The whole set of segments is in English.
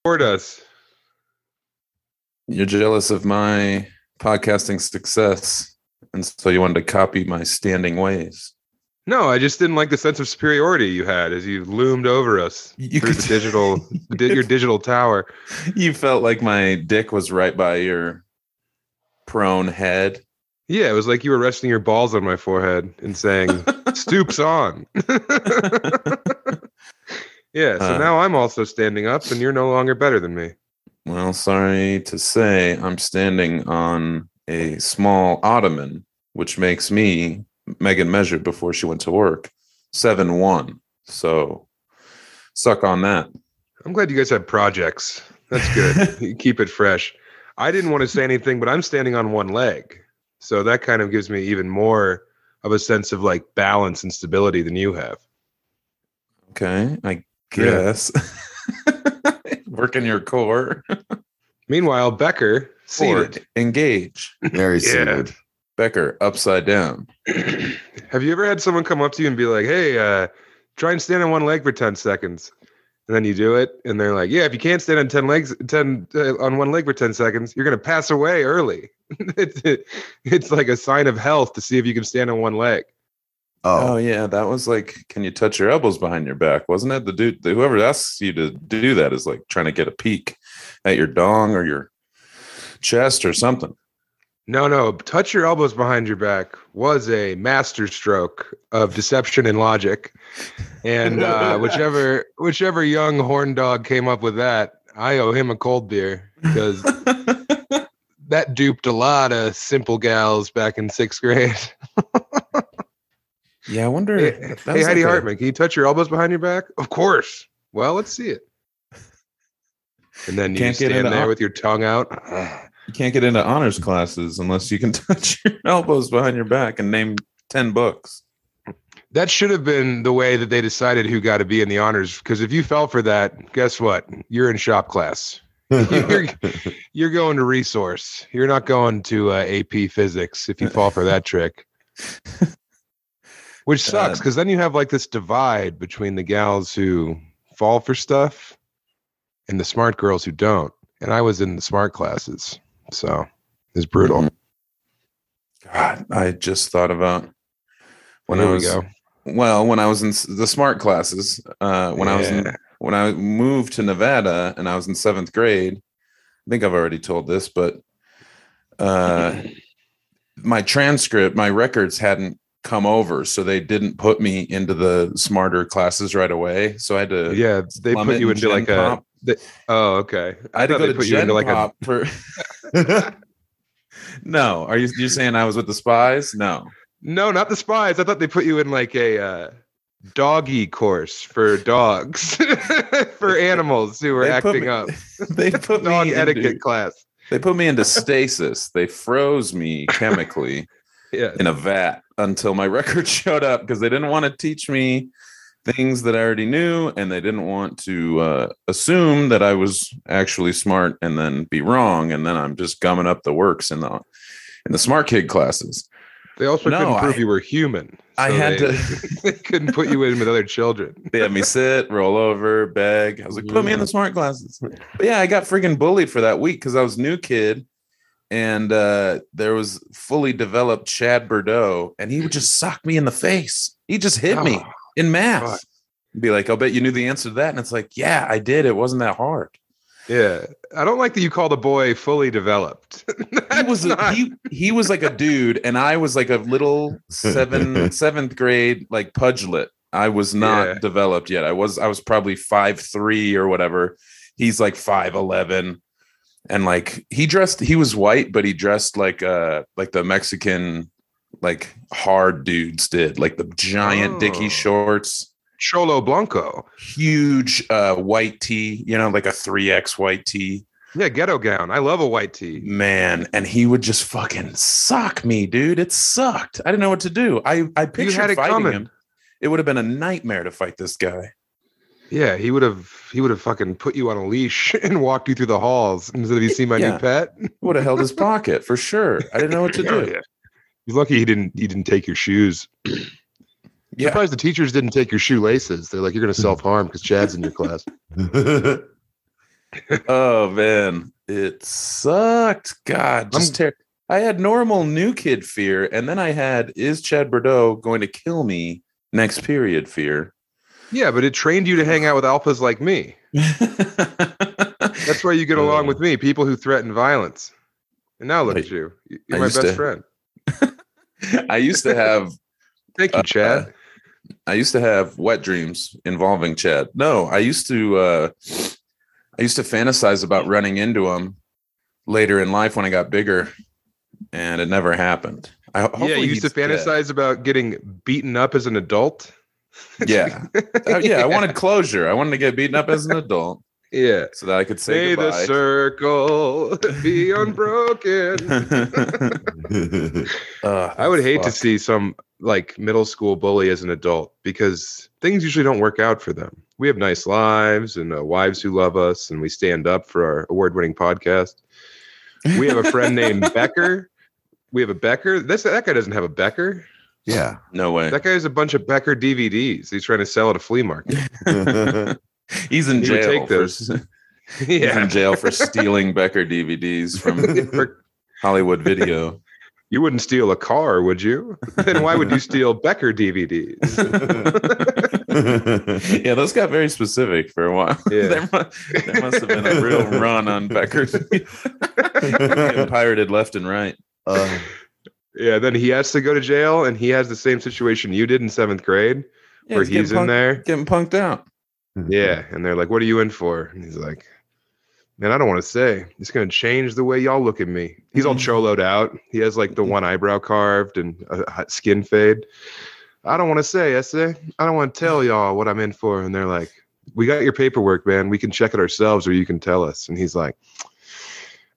Support us. You're jealous of my podcasting success, and so you wanted to copy my standing ways. No, I just didn't like the sense of superiority you had as you loomed over us You through could the digital, di- your digital tower. You felt like my dick was right by your prone head. Yeah, it was like you were resting your balls on my forehead and saying, "Stoops on." yeah, so Uh. now I'm also standing up, and you're no longer better than me. Well, sorry to say, I'm standing on a small ottoman, which makes me Megan measured before she went to work seven one. So suck on that. I'm glad you guys have projects. That's good. keep it fresh. I didn't want to say anything, but I'm standing on one leg. So that kind of gives me even more of a sense of like balance and stability than you have. Okay, I Yeah. guess. Working your core. Meanwhile, Becker seated. Forward. Engage. Very Yeah. suited. Becker upside down. have you ever had someone come up to you and be like, "Hey, uh, try and stand on one leg for 10 seconds." And then you do it and they're like, "Yeah, if you can't stand on 10 legs 10 uh, on one leg for 10 seconds, you're going to pass away early." it's, it's like a sign of health to see if you can stand on one leg. Oh. Oh, yeah, that was like, can you touch your elbows behind your back? Wasn't it the dude? The, whoever asks you to do that is like trying to get a peek at your dong or your chest or something. No, no. Touch your elbows behind your back was a master stroke of deception and logic, and uh, whichever whichever young horn dog came up with that, I owe him a cold beer because that duped a lot of simple gals back in sixth grade. yeah, I wonder. hey, that hey Heidi like a- Hartman, can you touch your elbows behind your back? Of course. Well, let's see it. And then you Can't stand into there hon- with your tongue out. You can't get into honors classes unless you can touch your elbows behind your back and name 10 books. That should have been the way that they decided who got to be in the honors. Because if you fell for that, guess what? You're in shop class. You're, you're going to resource. You're not going to uh, AP physics if you fall for that trick. Which sucks God. because then you have like this divide between the gals who fall for stuff and the smart girls who don't. And I was in the smart classes. So it's brutal. God, I just thought about when There I we was go. well, when I was in the smart classes, uh, when I was in when I moved to Nevada and I was in seventh grade. I think I've already told this, but uh, my transcript, my records hadn't come over, so they didn't put me into the smarter classes right away. So I had to Yeah, they put you in into like Gen a. They- oh, okay. I had to go they to put you into like a for. no, are you you saying I was with the spies? No. No, not the spies. I thought they put you in like a uh, doggy course for dogs, for animals who were acting me- up. They put Dog me etiquette into, class. they put me into stasis. They froze me chemically Yeah. in a vat until my record showed up because they didn't want to teach me things that I already knew, and they didn't want to uh, assume that I was actually smart and then be wrong, and then I'm just gumming up the works in the in the smart kid classes. They also No, couldn't prove I- you were human. I had they, to- they couldn't put you in with other children. They had me sit, roll over, beg. I was like, put me in the smart classes. But yeah, I got freaking bullied for that week because I was new kid. And uh, there was fully developed Chad Bordeaux, and he would just sock me in the face. He just hit me Oh, in math. God. Be like, I'll bet you knew the answer to that. And it's like, yeah, I did. It wasn't that hard. yeah. I don't like that you call the boy fully developed. He was a, That's he he was like a dude, and I was like a little seven seventh grade like pudgelet. I was not Yeah. developed yet. I was I was probably five three or whatever. He's like five eleven, and like he dressed. He was white, but he dressed like uh like the Mexican like hard dudes did, like the giant Oh. dicky shorts, Cholo Blanco. huge uh white tee, you know, like a three X white tee. Yeah, ghetto gown. I love a white tee. man and he would just fucking sock me dude it sucked i didn't know what to do i i pictured fighting coming. him it would have been a nightmare to fight this guy Yeah, he would have he would have fucking put you on a leash and walked you through the halls instead of you see my Yeah. new pet. would have held his pocket for sure i didn't know what to Oh, do yeah. He's lucky he didn't he didn't take your shoes. Yeah. Surprised the teachers didn't take your shoelaces. They're like, you're gonna self harm because Chad's in your class. oh man, it sucked. God, just ter- I had normal new kid fear, and then I had is Chad Bordeaux going to kill me next period fear. Yeah, but it trained you to hang out with alphas like me. That's why you get along Uh. with me, people who threaten violence. And now look I- at you. You're my best to- friend. I used to have Thank you, Uh, Chad. I used to have wet dreams involving Chad. No, I used to uh I used to fantasize about running into him later in life when I got bigger, and it never happened. I yeah, you used to he's dead. fantasize about getting beaten up as an adult. Yeah, Uh, yeah. I wanted closure. I wanted to get beaten up as an adult Yeah. so that I could say May the circle be unbroken. Ugh, I would hate to see some like middle school bully as an adult because things usually don't work out for them. We have nice lives and uh, wives who love us, and we stand up for our award winning podcast. We have a friend named Becker. We have a Becker. This that guy doesn't have a Becker. Yeah. No way. That guy has a bunch of Becker DVDs. He's trying to sell at a flea market. He's in He would jail. take For, those. He's yeah. in jail for stealing Becker DVDs from Hollywood Video. you wouldn't steal a car, would you? then why would you steal Becker DVDs? yeah, those got very specific for a while. Yeah. there, must, there must have been a real run on Becker Getting pirated left and right. Uh, Yeah, then he has to go to jail, and he has the same situation you did in seventh grade, Yeah, where he's he's in punked- there. Getting punked out. Yeah, and they're like, "What are you in for?" And he's like, "Man, I don't want to say. It's going to change the way y'all look at me." He's all Mhm. choloed out. He has like the one eyebrow carved and a a skin fade. I don't want to say, essay. I don't want to tell y'all what I'm in for. And they're like, "We got your paperwork, man. We can check it ourselves, or you can tell us." And he's like,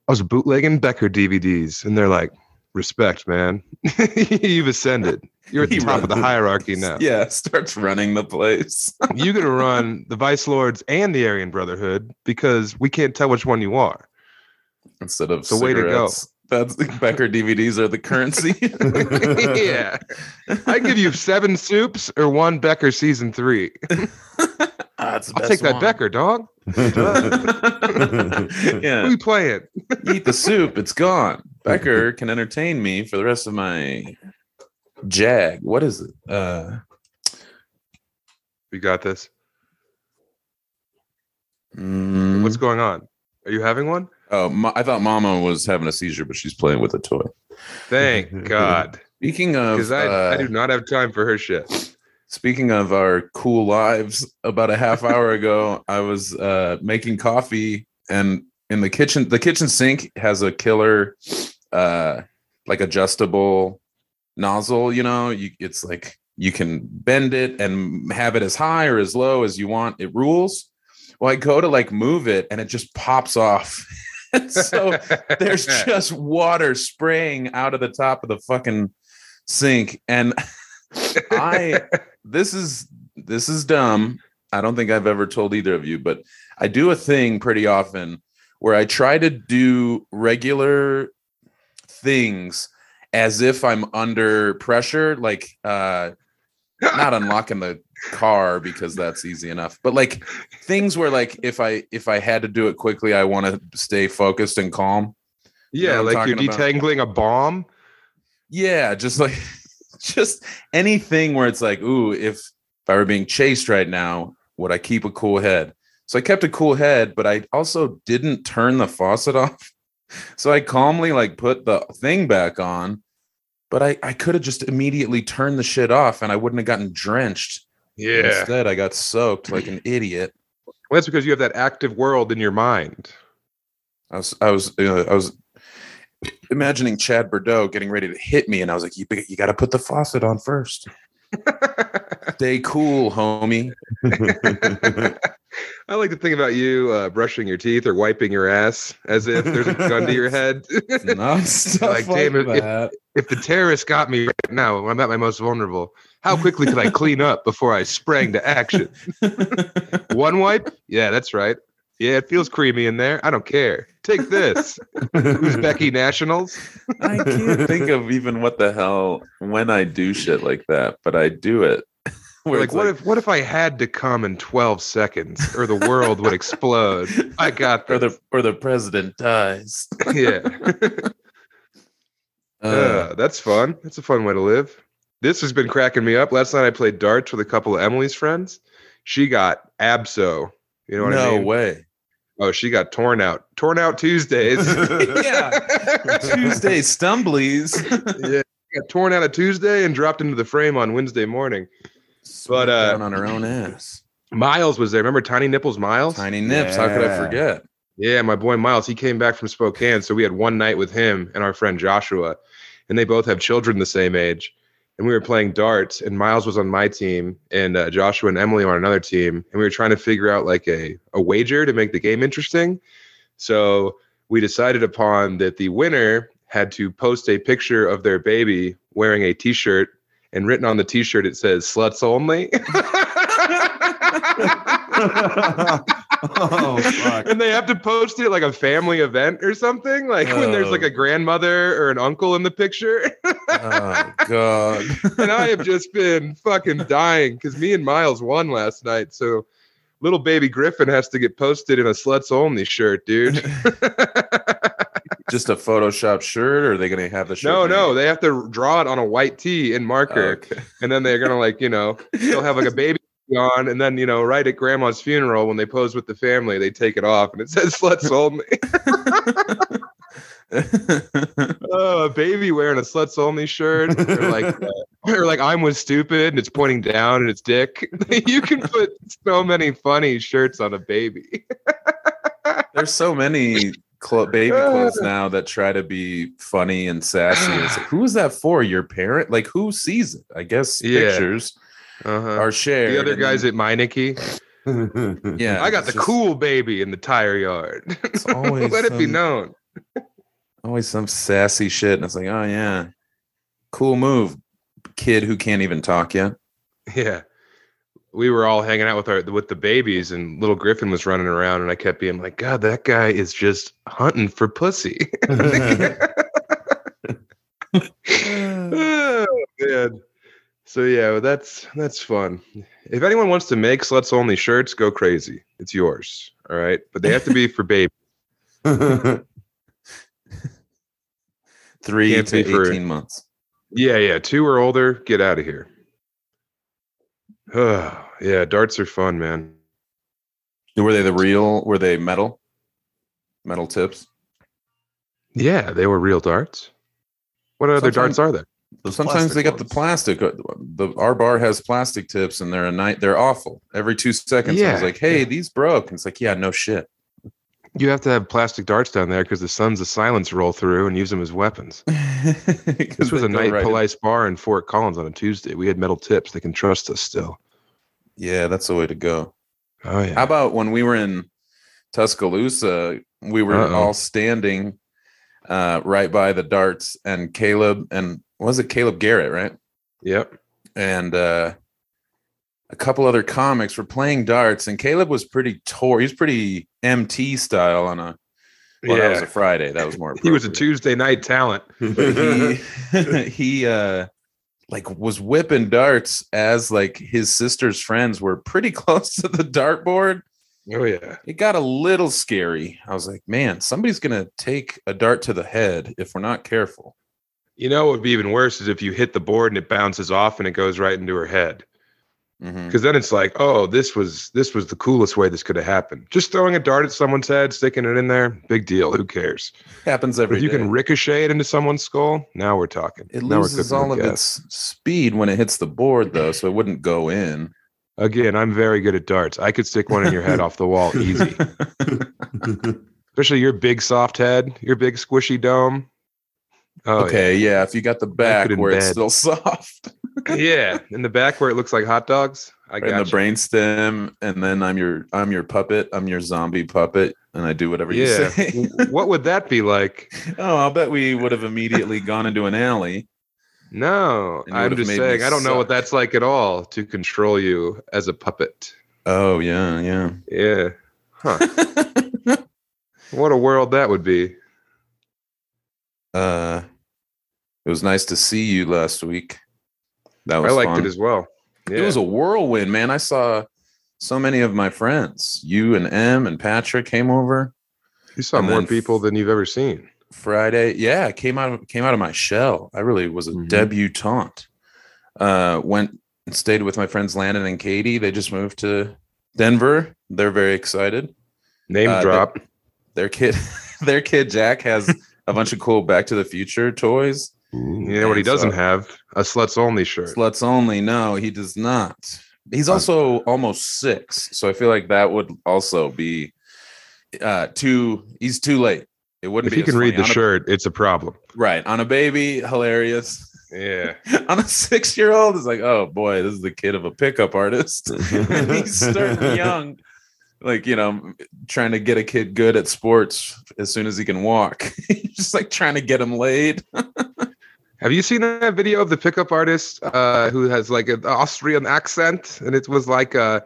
"I was bootlegging Becker DVDs," and they're like, "Respect, man. You've ascended. You're at the He top of the hierarchy now." Yeah, starts running the place. You're gonna run the Vice Lords and the Aryan Brotherhood because we can't tell which one you are. Instead of So way to go. That's Becker DVDs are the currency. yeah, I give you seven soups or one Becker season three. Ah, it's the I'll best take that one. Becker dog. What yeah, are you playing? eat the soup. It's gone. Becker can entertain me for the rest of my jag. What is it? Uh, We got this. mm, What's going on? Are you having one? oh, Ma- I thought Mama was having a seizure, but she's playing with a toy. Thank God, Speaking of, because I, I uh, do not have time for her shit. Speaking of our cool lives, about a half hour ago, I was uh, making coffee, and in the kitchen, the kitchen sink has a killer, uh, like adjustable nozzle. You know, you, it's like you can bend it and have it as high or as low as you want. It rules. Well, I go to like move it, and it just pops off. So there's just water spraying out of the top of the fucking sink, and I this is this is dumb. I don't think I've ever told either of you, but I do a thing pretty often where I try to do regular things as if I'm under pressure, like uh not unlocking the car because that's easy enough, but like things where like if I if I had to do it quickly, I want to stay focused and calm. yeah, what I'm like you're talking about? detangling a bomb. Yeah, just like just anything where it's like, ooh, if if I were being chased right now, would I keep a cool head? So I kept a cool head, but I also didn't turn the faucet off. So I calmly like put the thing back on, but I I could have just immediately turned the shit off and I wouldn't have gotten drenched. Yeah, Instead, I got soaked like an idiot. well, that's because you have that active world in your mind. I was I was uh, I was imagining Chad Bordeaux getting ready to hit me, and I was like, "You you got to put the faucet on first. Stay cool, homie." I like to think about you uh, brushing your teeth or wiping your ass as if there's a gun to your head. Like, damn it, if- if the terrorist got me right now when I'm at my most vulnerable, how quickly could I clean up before I sprang to action? One wipe? Yeah, that's right. Yeah, it feels creamy in there. I don't care. Take this. Who's Becky Nationals? I can't think of even what the hell when I do shit like that, but I do it. Where like it's what if what if I had to come in 12 seconds or the world would explode? I got or the or the president dies. yeah. Uh, Uh, that's fun. That's a fun way to live. This has been cracking me up. Last night I played darts with a couple of Emily's friends. She got abso. You know what no I mean? way. Oh, she got torn out. Torn out Tuesdays. Yeah. Tuesday stumblies. yeah. Got torn out of Tuesday and dropped into the frame on Wednesday morning. But, uh, down on her own ass. Miles was there. Remember Tiny Nipples Miles? Tiny nips. How could I forget? Yeah, my boy Miles. He came back from Spokane, so we had one night with him and our friend Joshua, and they both have children the same age. And we were playing darts, and Miles was on my team, and uh, Joshua and Emily were on another team, and we were trying to figure out like a a wager to make the game interesting. So we decided upon that the winner had to post a picture of their baby wearing a T-shirt, and written on the T-shirt it says "sluts only." oh fuck. and they have to post it like a family event or something like when there's like Oh. a grandmother or an uncle in the picture Oh God. and i have just been fucking dying because me and miles won last night so little baby griffin has to get posted in a sluts only shirt dude Just a Photoshop shirt, or are they gonna have the shirt? no no they have to draw it on a white tee in marker oh, Okay. and then they're gonna like you know they'll have like a baby on and then you know right at grandma's funeral when they pose with the family they take it off and it says sluts only oh, a baby wearing a sluts only shirt, or like, uh, or like I'm was stupid and it's pointing down and it's dick. you can put so many funny shirts on a baby. There's so many clo- baby clothes now that try to be funny and sassy. Like, who is that for? Your parent? Like who sees it? I guess Yeah. pictures Uh-huh. are shared. The other guys then- at Meineke, yeah, I got the just cool baby in the tire yard. It's always Let it be known. always some sassy shit, and it's like, oh yeah, cool move, kid who can't even talk yet. Yeah. We were all hanging out with our with the babies, and little Griffin was running around, and I kept being like, "God, that guy is just hunting for pussy." oh, man. So yeah, that's that's fun. If anyone wants to make sluts only shirts, go crazy. It's yours. All right, but they have to be for baby. Three to be for- eighteen months. Yeah, yeah, two or older, get out of here. Yeah, darts are fun, man. Were they the real? Were they metal? Metal tips. Yeah, they were real darts. What other Sometimes- darts are there? Sometimes they got the plastic. uh, The our bar has plastic tips, and they're a night. They're awful. Every two seconds, I was like, "Hey, yeah. these broke." And it's like, "Yeah, no shit." You have to have plastic darts down there because the sons of silence roll through and use them as weapons. This was a night police bar in Fort Collins on a Tuesday. We had metal tips. They can trust us still. Yeah, that's the way to go. Oh yeah. How about when we were in Tuscaloosa? We were Uh-oh. all standing uh, right by the darts, and Caleb and was it Caleb Garrett, right? Yep. And uh, a couple other comics were playing darts, and Caleb was pretty tore. He was pretty MT style on a. Well, that was a Friday. That was more. He was a. Tuesday night talent. But he he uh like was whipping darts as like his sister's friends were pretty close to the dartboard. Oh yeah. It got a little scary. I was like, man, somebody's gonna take a dart to the head if we're not careful. You know what would be even worse is if you hit the board and it bounces off and it goes right into her head. Mm-hmm. Because then it's like, oh, this was this was the coolest way this could have happened. Just throwing a dart at someone's head, sticking it in there, big deal. Who cares? Happens every. But if you day. can ricochet it into someone's skull, now we're talking. it now loses all of gas. its speed when it hits the board, though, so it wouldn't go in. Again, I'm very good at darts. I could stick one in your head off the wall easy. Especially your big soft head, your big squishy dome. Oh, okay, yeah. If you got the back in where it's still soft, yeah. yeah. In the back where it looks like hot dogs. I right in got the brainstem, and then I'm your I'm your puppet. I'm your zombie puppet, and I do whatever you say. What would that be like? oh, I'll bet we would have immediately gone into an alley. No, I'm just saying, I don't know what that's like at all to control you as a puppet. Oh yeah, yeah. Yeah. Huh. what a world that would be. uh, it was nice to see you last week. That I liked fun. it as well. It was a whirlwind, man. I saw so many of my friends. You and M and Patrick came over you saw more people than you've ever seen. Friday. Yeah, came out of came out of my shell. I really was a Mhm. debutante. Uh went and stayed with my friends Landon and Katie. They just moved to Denver. They're very excited. Name Uh, drop. Their kid their kid Jack has a bunch of cool Back to the Future toys. You know what he doesn't have? A sluts only shirt. Sluts only. No, he does not. He's also almost six, so I feel like that would also be uh too. He's too late. It wouldn't If he can read the a- shirt, it's a problem. right on a baby, hilarious. Yeah. on a six-year-old, it's like, oh boy, this is the kid of a pickup artist. He's starting young, like you know, trying to get a kid good at sports as soon as he can walk. Just like trying to get him laid. Have you seen that video of the pickup artist uh, who has like an Austrian accent? And it was like a,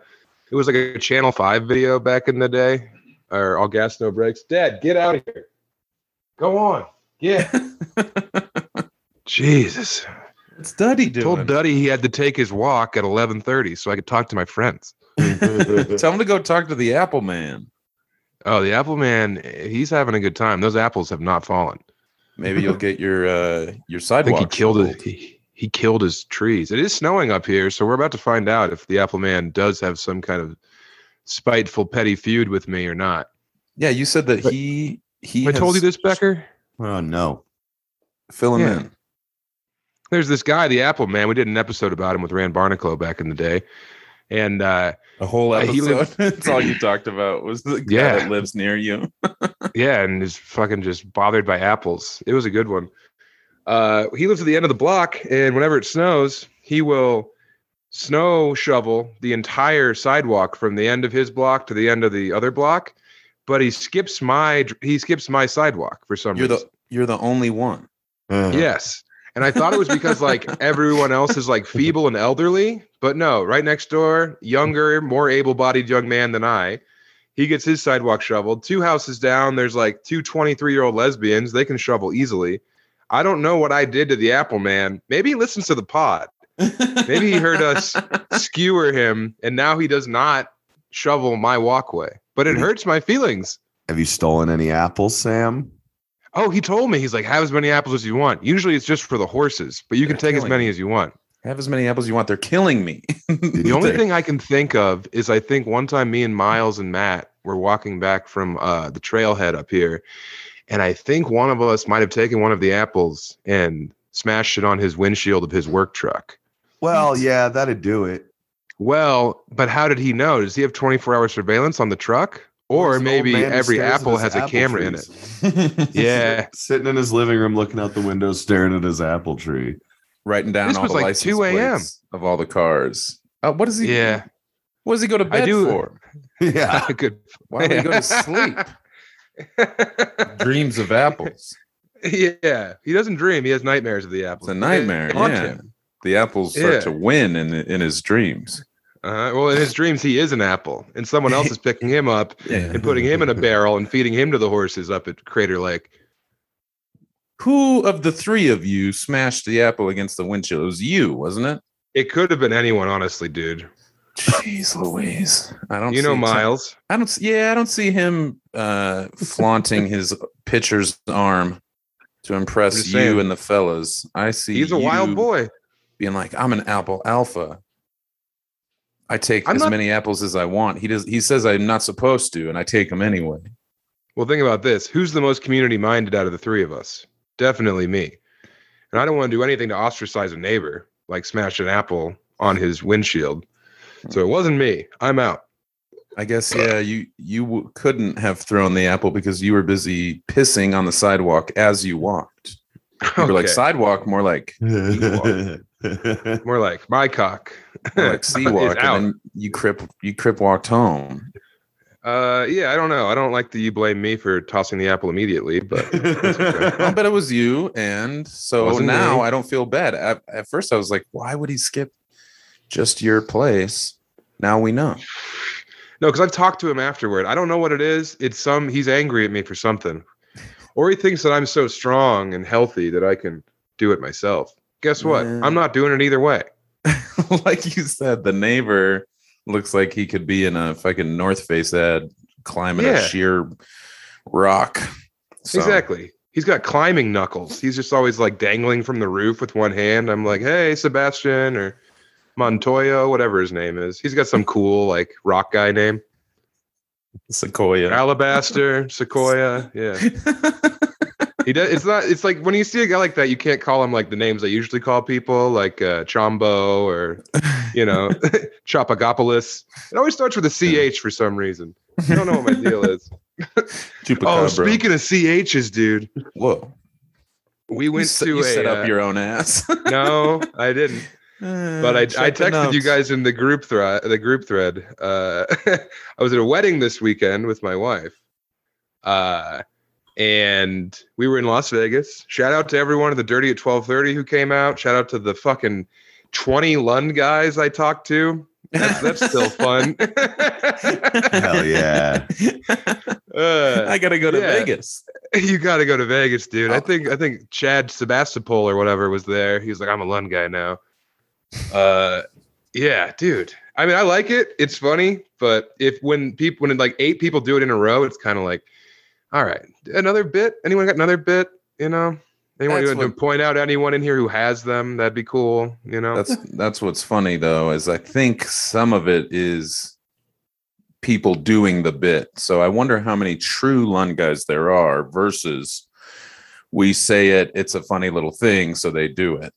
it was like a Channel Five video back in the day, or All Gas No Brakes. Dad, get out of here. Go on. Yeah. Jesus. What's Duddy doing? Told Duddy he had to take his walk at 11:30 so I could talk to my friends. Tell him to go talk to the Apple Man. Oh, the Apple Man, he's having a good time. Those apples have not fallen. Maybe you'll get your uh your I think he killed it. He, he killed his trees. It is snowing up here, so we're about to find out if the Apple Man does have some kind of spiteful, petty feud with me or not. Yeah, you said that But- he he. I told you this, Becker. oh no. Fill him Yeah. in. There's this guy, the Apple Man. We did an episode about him with Rand Barnacle back in the day, and uh, A whole Uh, he episode. lives- That's all you talked about was the guy Yeah. that lives near you. yeah, and is fucking just bothered by apples. It was a good one. Uh, he lives at the end of the block, and whenever it snows, he will snow shovel the entire sidewalk from the end of his block to the end of the other block. But he skips my he skips my sidewalk for some You're reason. the you're the only one. yes, and I thought it was because like everyone else is like feeble and elderly, but no. Right next door, younger, more able-bodied young man than I. He gets his sidewalk shoveled. Two houses down, there's like two 23 year old lesbians. They can shovel easily. I don't know what I did to the Apple Man. Maybe he listens to the pod. Maybe he heard us skewer him, and now he does not shovel my walkway. But it hurts my feelings. Have you stolen any apples, Sam? Oh, he told me he's like, have as many apples as you want. Usually it's just for the horses, but you can They're take as many me. as you want. Have as many apples as you want. They're killing me. The only thing I can think of is I think one time me and Miles and Matt were walking back from uh, the trailhead up here, and I think one of us might have taken one of the apples and smashed it on his windshield of his work truck. Well, yeah, that'd do it. Well, but how did he know? Does he have 24 hour surveillance on the truck? Or There's an old maybe every stares at apple has a apple camera in it. Yeah. Sitting in his living room, looking out the window, staring at his apple tree. Writing down This all was the like license 2 a.m.. plates of all the cars. Uh, what does he? Yeah. What does he go to I bed do- for? Yeah. Good. Why would he go to sleep? Dreams of apples. yeah. He doesn't dream. He has nightmares of the apples. It's a nightmare. Yeah. him. The apples start Yeah. to win in in his dreams. Uh, well, in his dreams, he is an apple, and someone else is picking him up Yeah. and putting him in a barrel and feeding him to the horses up at Crater Lake. Who of the three of you smashed the apple against the windshield? It was you, wasn't it? It could have been anyone, honestly, dude. Jeez Louise. I don't You know Miles. I don't yeah, I don't see him uh flaunting his pitcher's arm to impress you saying. and the fellas. I see He's a wild boy. being like, I'm an apple alpha. I take I'm as not- many apples as I want. He does he says I'm not supposed to, and I take them anyway. Well, think about this. Who's the most community minded out of the three of us? Definitely me. And I don't want to do anything to ostracize a neighbor, like smash an apple on his windshield. Hmm. So it wasn't me. I'm out. I guess yeah, you you w- couldn't have thrown the apple because you were busy pissing on the sidewalk as you walked. You were like sidewalk, more like More like my cock. like sea walk, and then you crip you crip walked home. Uh, yeah, I don't know. I don't like that you blame me for tossing the apple immediately, but I bet it was you, and so now me. I don't feel bad. At, at first, I was like, why would he skip just your place? Now we know. no, because I've talked to him afterward. I don't know what it is. It's some he's angry at me for something, or he thinks that I'm so strong and healthy that I can do it myself. Guess what? Yeah. I'm not doing it either way. like you said, the neighbor looks like he could be in a fucking North Face ad climbing Yeah. a sheer rock. So, Exactly. He's got climbing knuckles. He's just always like dangling from the roof with one hand. I'm like, hey, Sebastian or Montoya, whatever his name is. He's got some cool like rock guy name. Sequoia. Alabaster, Sequoia. Yeah. He does it's not it's like when you see a guy like that, you can't call him like the names I usually call people, like uh Chombo or you know, Chopagopoulos. It always starts with a CH for some reason. I don't know what my deal is. Oh, speaking of CHs, dude, Whoa. we went set, to you a set uh, up your own ass. no, I didn't. But I, I texted you guys in the group thread. The group thread. Uh, I was at a wedding this weekend with my wife, uh, and we were in Las Vegas. Shout out to everyone at the Dirty at twelve thirty who came out. Shout out to the fucking twenty Lund guys I talked to. That's, that's still fun. Hell yeah. Uh, I gotta go to yeah. Vegas. you got to go to Vegas, dude. I Oh. think I think Chad Sebastopol or whatever was there. He was like, I'm a Lund guy now. Uh, yeah, dude. I mean, I like it. It's funny, but if when people when like eight people do it in a row, it's kind of like, all right, another bit. Anyone got another bit? You know, anyone That's want to what- point out anyone in here who has them? That'd be cool. You know, That's that's what's funny though, is I think some of it is people doing the bit. So I wonder how many true Lund guys there are versus we say it, it's a funny little thing, so they do it.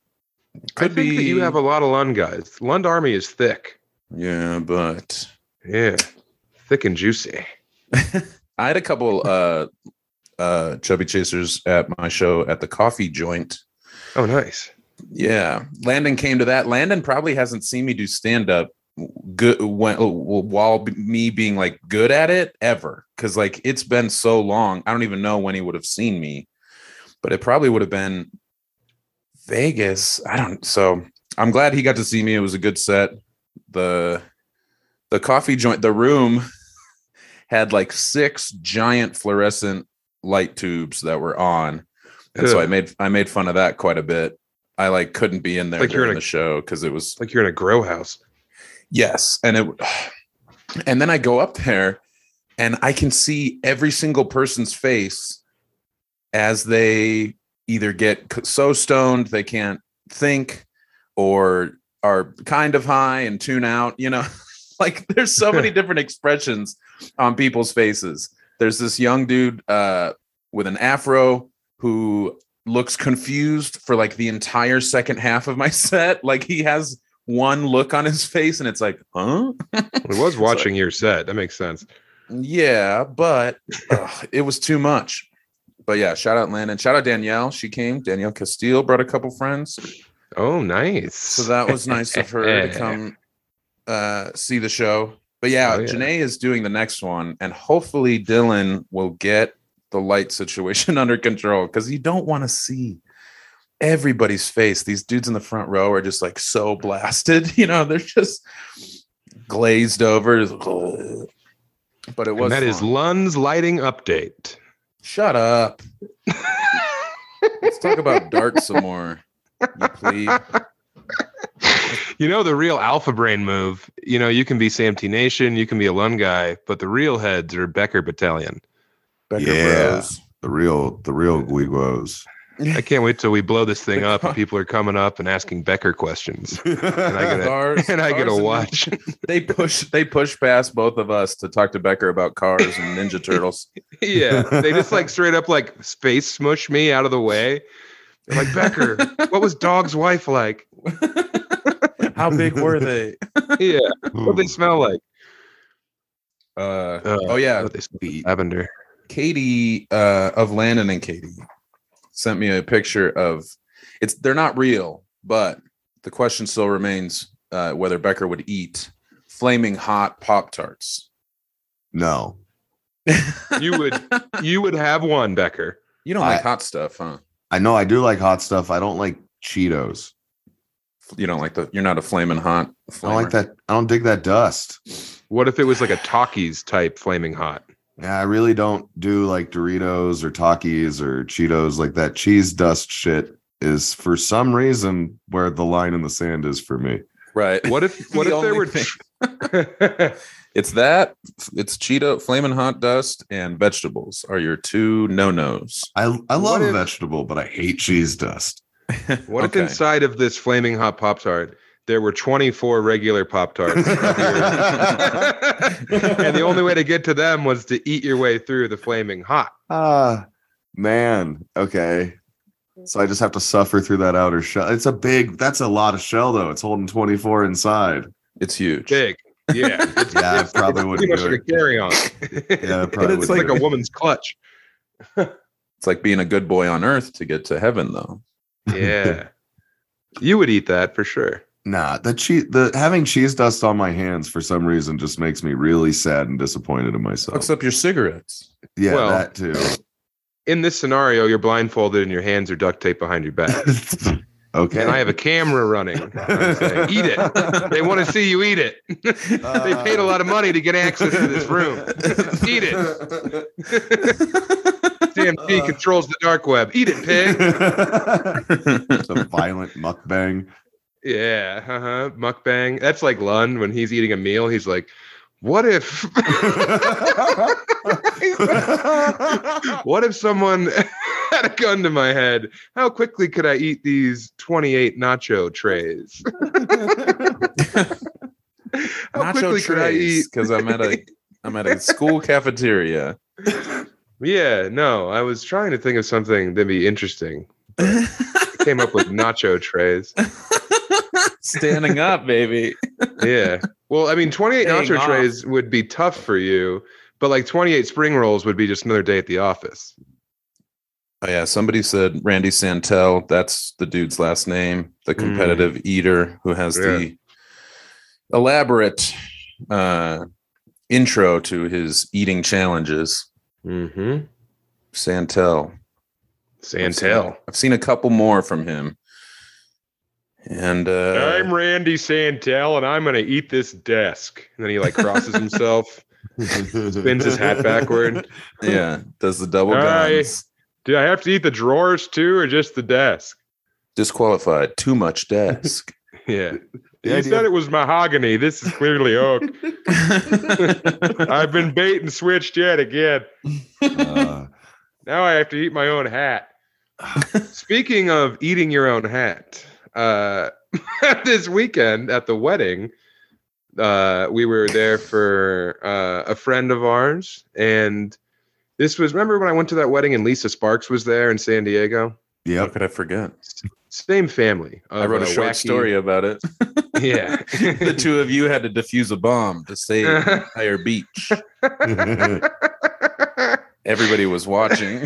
I Could think be that you have a lot of Lund guys. Lund army is thick. yeah, but Yeah, thick and juicy. I had a couple uh uh chubby chasers at my show at the coffee joint. Oh, nice. Yeah, Landon came to that. Landon probably hasn't seen me do stand up good when, while b- me being like good at it ever because like it's been so long. I don't even know when he would have seen me, but it probably would have been Vegas. I don't. So I'm glad he got to see me. It was a good set. The the coffee joint, the room had like six giant fluorescent light tubes that were on, and so I made I made fun of that quite a bit. I like couldn't be in there Like you're during in a- the show because it was Like you're in a grow house. yes, and it and then I go up there and I can see every single person's face as they either get so stoned they can't think or are kind of high and tune out, you know. like there's so many different expressions on people's faces. There's this young dude uh with an afro who looks confused for like the entire second half of my set. Like he has one look on his face and it's like, huh? I was watching your set. That makes sense. Yeah, but it was too much. But yeah, shout out Landon. Shout out Danielle. She came. Danielle Castile brought a couple friends. Oh, nice. So that was nice of her to come uh see the show. But yeah, Oh, yeah. Janae is doing the next one, and hopefully Dylan will get the light situation under control because you don't want to see everybody's face. These dudes in the front row are just like so blasted, you know, they're just glazed over. But it was And that is fun. Lund's lighting update. Shut up. Let's talk about darts some more. You plebe. You know the real alpha brain move. You know you can be Sam T Nation, you can be a Lund guy, but the real heads are Becker Battalion. Becker Yeah. Bros. The real, the real Guiguos. I can't wait till we blow this thing up and people are coming up and asking Becker questions, and I get to Cars- and I get to watch. They push they push past both of us to talk to Becker about cars and Ninja Turtles. yeah, they just like straight up like space smush me out of the way. They're like Becker, what was Dog's wife like? How big were they? Yeah, what they smell like? Uh, Uh, oh yeah, they smell lavender. Katie uh, of Landon and Katie sent me a picture of it's they're not real, but the question still remains uh, whether Becker would eat flaming hot Pop Tarts. No, You would you would have one, Becker. You don't like hot stuff, huh? I know I do like hot stuff. I don't like Cheetos. You don't like the. You're not a flaming hot. I don't like that. I don't dig that dust. What if it was like a Takis type flaming hot? Yeah, I really don't do like Doritos or Takis or Cheetos like that. Cheese dust shit is for some reason where the line in the sand is for me. Right. What if what The if there were thing- It's that. It's Cheeto, flaming hot dust, and vegetables are your two no nos. I I love What if- vegetable, but I hate cheese dust. what Okay. if inside of this flaming hot Pop Tart there were 24 regular Pop Tarts? and the only way to get to them was to eat your way through the flaming hot. Ah, man. Okay. So I just have to suffer through that outer shell. It's a big. That's a lot of shell, though. It's holding twenty four inside. It's huge. Big. Yeah. It's, Yeah, I probably it's wouldn't pretty much do like a carry on. Yeah, I probably it's it's like do a woman's clutch. It's like being a good boy on earth to get to heaven, though. Yeah. you would eat that for sure. Nah, the cheese, the having cheese dust on my hands for some reason just makes me really sad and disappointed in myself. Fucks up your cigarettes. yeah, Well, that too. In this scenario, you're blindfolded and your hands are duct taped behind your back. okay. And I have a camera running. I'm saying, eat it. They want to see you eat it. they paid a lot of money to get access to this room. eat it. DMT controls the dark web. Eat it, pig. it's a violent mukbang. Yeah, uh-huh. Mukbang. That's like Lund when he's eating a meal. He's like, "What if? what if someone had a gun to my head? How quickly could I eat these twenty-eight nacho trays? How quickly could I eat? because I'm at a I'm at a school cafeteria. Yeah, no, I was trying to think of something that'd be interesting. I came up with nacho trays. Standing up, baby. Yeah. Well, I mean, 28 Staying nacho off. trays would be tough for you, but like 28 spring rolls would be just another day at the office. Oh yeah, somebody said Randy Santel. That's the dude's last name. The competitive eater who has the elaborate uh, intro to his eating challenges. Mm-hmm. Santel. I've seen- Santel. I've seen a couple more from him. And uh, I'm Randy Santel, and I'm gonna eat this desk. And then he like crosses himself, spins his hat backward. yeah, does the double Aye. guns. Do I have to eat the drawers too, or just the desk? Disqualified. Too much desk. Yeah. The he idea- said it was mahogany. This is clearly oak. I've been bait and switched yet again. Uh, Now I have to eat my own hat. Speaking of eating your own hat, uh, this weekend at the wedding, uh, we were there for uh, a friend of ours, and this was remember when I went to that wedding and Lisa Sparks was there in San Diego. Yeah, how could I forget? Same family. I wrote a of, uh, short wacky- story about it. Yeah, the two of you had to defuse a bomb to save an entire beach. Everybody was watching.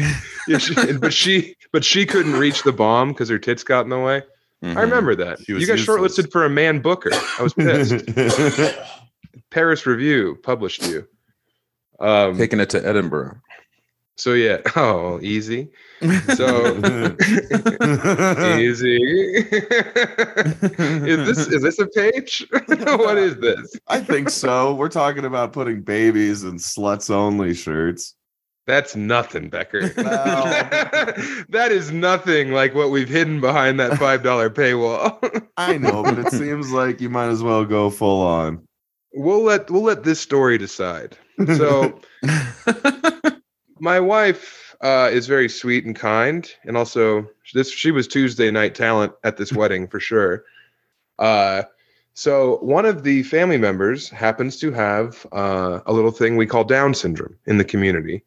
Yeah, she- but she but she couldn't reach the bomb because her tits got in the way. Mhm. I remember that. She was You got useless. shortlisted for a man booker. I was pissed. Paris Review published you. Um, taking it to Edinburgh. so yeah. Oh, easy. So easy. is this is this a page? what is this? I think so. We're talking about putting babies in sluts only shirts. That's nothing, Becker. That is nothing like what we've hidden behind that five dollar paywall. I know, but it seems like you might as well go full on. we'll let we'll let this story decide. So my wife uh, is very sweet and kind, and also this she was Tuesday night talent at this wedding for sure. Uh, so one of the family members happens to have uh, a little thing we call Down syndrome in the community,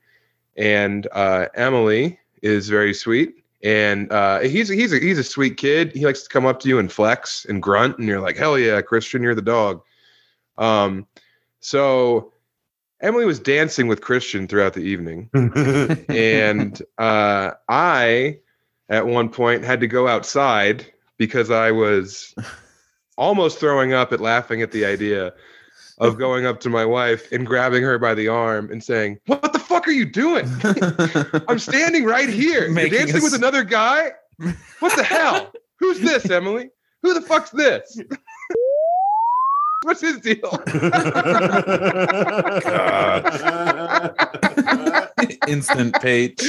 and uh, Emily is very sweet. And uh, he's he's a, he's a sweet kid. He likes to come up to you and flex and grunt, and you're like, "Hell yeah, Christian, you're the dog." Um, so Emily was dancing with Christian throughout the evening, and uh, I, at one point, had to go outside because I was almost throwing up at laughing at the idea of going up to my wife and grabbing her by the arm and saying, "What the fuck are you doing? I'm standing right here. You're dancing us- with another guy. What the hell? Who's this, Emily? Who the fuck's this? What's his deal?" Instant page.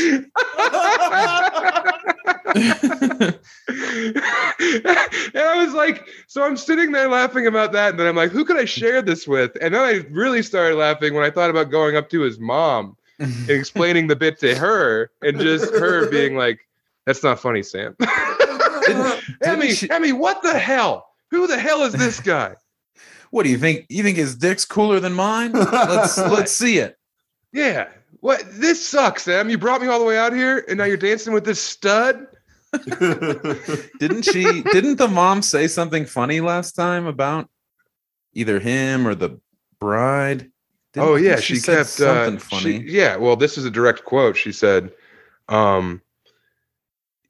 And I was like, so I'm sitting there laughing about that, and then I'm like, who could I share this with? And then I really started laughing when I thought about going up to his mom and explaining the bit to her, and just her being like, "That's not funny, Sam." Emmy, she- Emmy, what the hell? Who the hell is this guy? what do you think? You think his dick's cooler than mine? Let's let's see it. Yeah. What? This sucks, Sam. You brought me all the way out here, and now you're dancing with this stud. Didn't she? Didn't the mom say something funny last time about either him or the bride? Didn't- oh yeah, she, said kept something uh, funny. She, yeah, well, this is a direct quote. She said, um,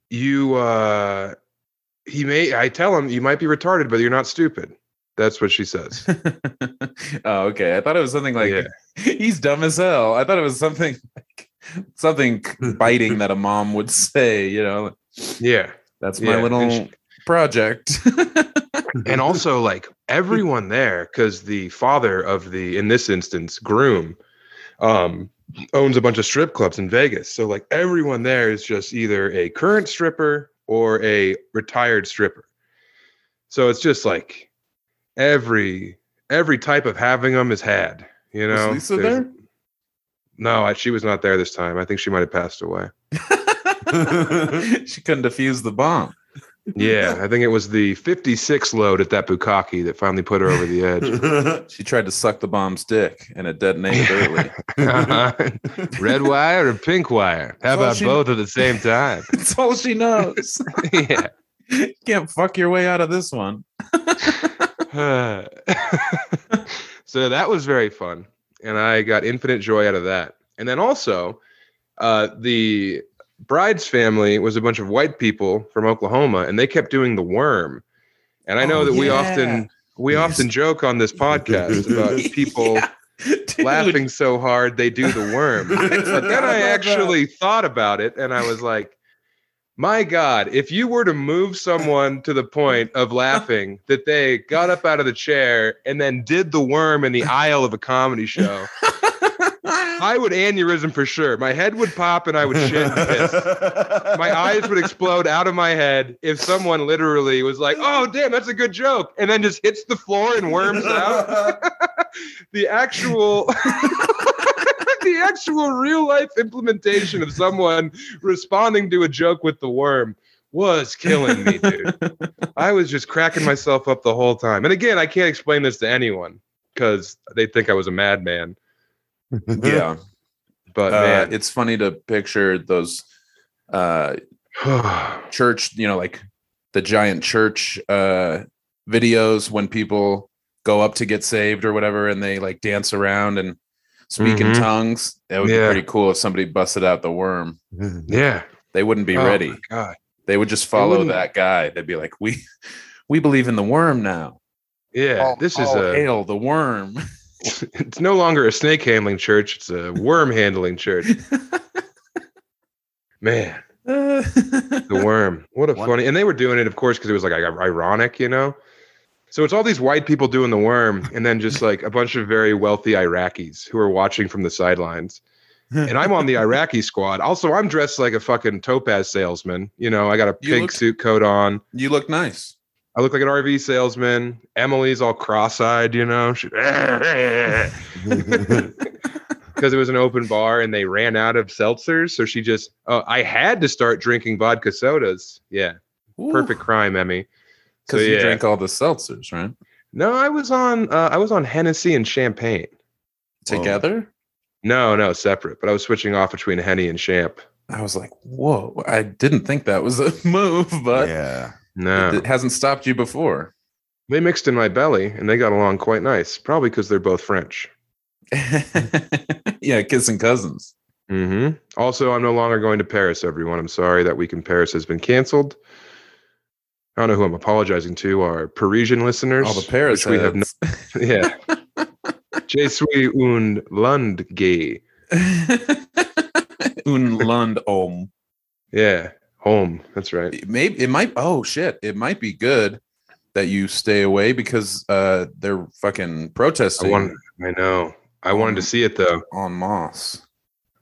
"You, uh, he may. I tell him you might be retarded, but you're not stupid." That's what she says. oh, okay. I thought it was something like Yeah. he's dumb as hell. I thought it was something like something biting that a mom would say. You know, yeah, that's my Yeah, little she- project. and also like everyone there, because the father of the, in this instance, groom, um, owns a bunch of strip clubs in Vegas. So like everyone there is just either a current stripper or a retired stripper. So it's just like every every type of having them is had. You Was know, Lisa There's- there? No, I, she was not there this time. I think she might have passed away. she couldn't defuse the bomb. Yeah, I think it was the 56 load at that bukkake that finally put her over the edge. She tried to suck the bomb's dick and it detonated early. Red wire or pink wire? How about she- both at the same time? That's all she knows. yeah. You can't fuck your way out of this one. so that was very fun. And I got infinite joy out of that. And then also, uh, the bride's family was a bunch of white people from Oklahoma, and they kept doing the worm. And I know Oh, that we often we Yes. often joke on this podcast about people Yeah. Laughing so hard they do the worm. but then I actually thought about it and I was like, my God, if you were to move someone to the point of laughing that they got up out of the chair and then did the worm in the aisle of a comedy show, I would aneurysm for sure. My head would pop and I would shit and piss. My eyes would explode out of my head if someone literally was like, oh, damn, that's a good joke. And then just hits the floor and worms out. the actual the actual real life implementation of someone responding to a joke with the worm was killing me, dude. I was just cracking myself up the whole time. And again, I can't explain this to anyone because they think I was a madman. Yeah. But Uh, man, it's funny to picture those uh church, you know, like the giant church uh videos when people go up to get saved or whatever and they like dance around and speak in Mhm. tongues. That would Yeah. be pretty cool if somebody busted out the worm. yeah. They wouldn't be Oh, ready. God. They would just follow that guy. They'd be like, "We we believe in the worm now." Yeah. All- this is a hail the worm. it's no longer a snake handling church, it's a worm handling church. Man. the worm. What a What- funny. And they were doing it, of course, because it was like ironic, you know. So it's all these white people doing the worm, and then just like a bunch of very wealthy Iraqis who are watching from the sidelines. And I'm on the Iraqi squad. Also, I'm dressed like a fucking topaz salesman. You know, I got a You pink look- suit coat on. you look nice. I look like an RV salesman. Emily's all cross-eyed, you know. Because it was an open bar and they ran out of seltzers, so she just. Oh, I had to start drinking vodka sodas. Yeah, perfect crime, Emmy. So because you yeah. drank all the seltzers, right? No, I was on. Uh, I was on Hennessy and champagne. Together. No, no, separate. But I was switching off between Henny and Champ. I was like, "Whoa!" I didn't think that was a move, but yeah. No, it hasn't stopped you before. they mixed in my belly and they got along quite nice. Probably because they're both French. yeah, kissing cousins. Mm-hmm. Also, I'm no longer going to Paris. Everyone, I'm sorry that week in Paris has been canceled. I don't know who I'm apologizing to. Our Parisian listeners, All the Paris we have. No, yeah. Je suis un Lund gay. Un Lund om. Yeah, home. That's right. It Maybe it might. Oh shit! It might be good that you stay away because uh they're fucking I protesting want. I know. I wanted to see it though. on Moss.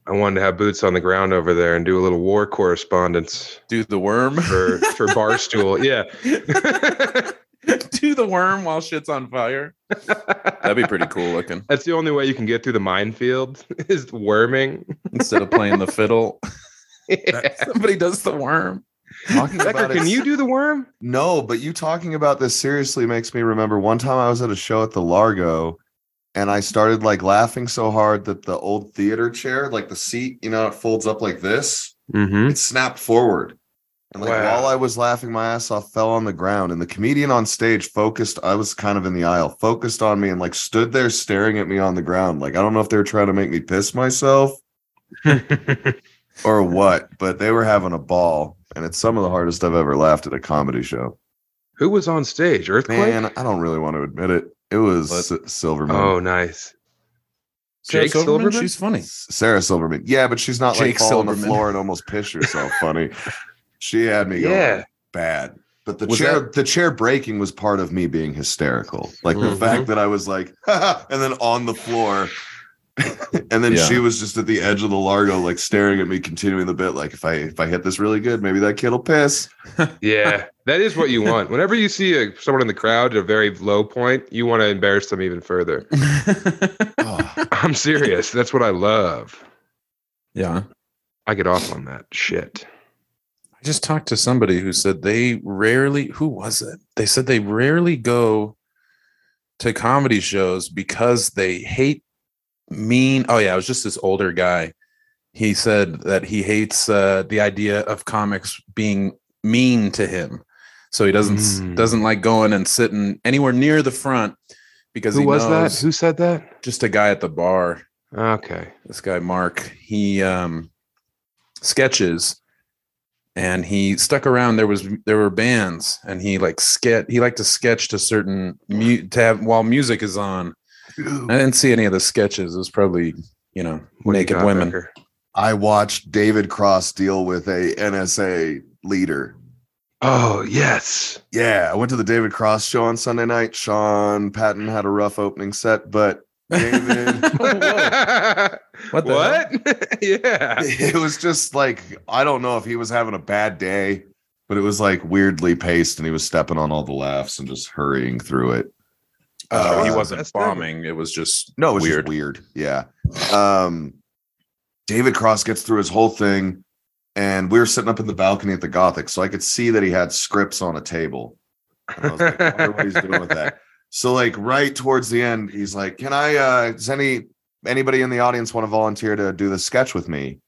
I wanted to have boots on the ground over there and do a little war correspondence Do the worm. for for Barstool. Yeah. do the worm while shit's on fire. That'd be pretty cool looking. That's the only way you can get through the minefield is worming. Instead of playing the fiddle. somebody does the worm. Talking Becker, about can you do the worm? No, but you talking about this seriously makes me remember one time I was at a show at the Largo and I started like laughing so hard that the old theater chair, like the seat, you know, it folds up like this, Mm-hmm. it snapped forward. And like Wow. while I was laughing my ass off, fell on the ground, and the comedian on stage focused. I was kind of in the aisle, focused on me, and like stood there staring at me on the ground. Like I don't know if they were trying to make me piss myself or what, but they were having a ball, and it's some of the hardest I've ever laughed at a comedy show. Who was on stage? Earthquake? Man, I don't really want to admit it. It was S- Silverman. oh, nice. Sarah Jake Silverman? She's funny. S- Sarah Silverman. Yeah, but she's not Jake like fall on the Silverman. floor and almost piss herself funny. She had me going Yeah. bad. But the Was chair that- the chair breaking was part of me being hysterical. Like the Mhm. fact that I was like and then on the floor and then Yeah. she was just at the edge of the Largo like staring at me continuing the bit like if I if I hit this really good maybe that kid'll piss. Yeah, that is what you want. Whenever you see a, someone in the crowd at a very low point, you want to embarrass them even further. Oh, I'm serious. That's what I love. yeah. I get off on that shit. I just talked to somebody who said they rarely, who was it? They said they rarely go to comedy shows because they hate mean. Oh, yeah. It was just this older guy. He said that he hates uh, the idea of comics being mean to him. So he doesn't Mm. doesn't like going and sitting anywhere near the front because Who he was that? Who said that? just a guy at the bar Okay. this guy Mark, he um sketches and he stuck around there was there were bands and he like sketch he liked to sketch to certain mu- to have while music is on. I didn't see any of the sketches. It was probably, you know, What do you naked women. Becker? I watched David Cross deal with a NSA leader. Oh yes. Yeah, I went to the David Cross show on Sunday night. Sean Patton had a rough opening set, but David What what? yeah. it was just like I don't know if he was having a bad day, but it was like weirdly paced and he was stepping on all the laughs and just hurrying through it. Oh, he Uh, wasn't bombing. It was just No, it was weird. weird. Yeah. Um David Cross gets through his whole thing, and we were sitting up in the balcony at the Gothic, so I could see that he had scripts on a table. And I was like, I what he's doing with that. So, like, right towards the end, he's like, Can I uh does any anybody in the audience want to volunteer to do the sketch with me?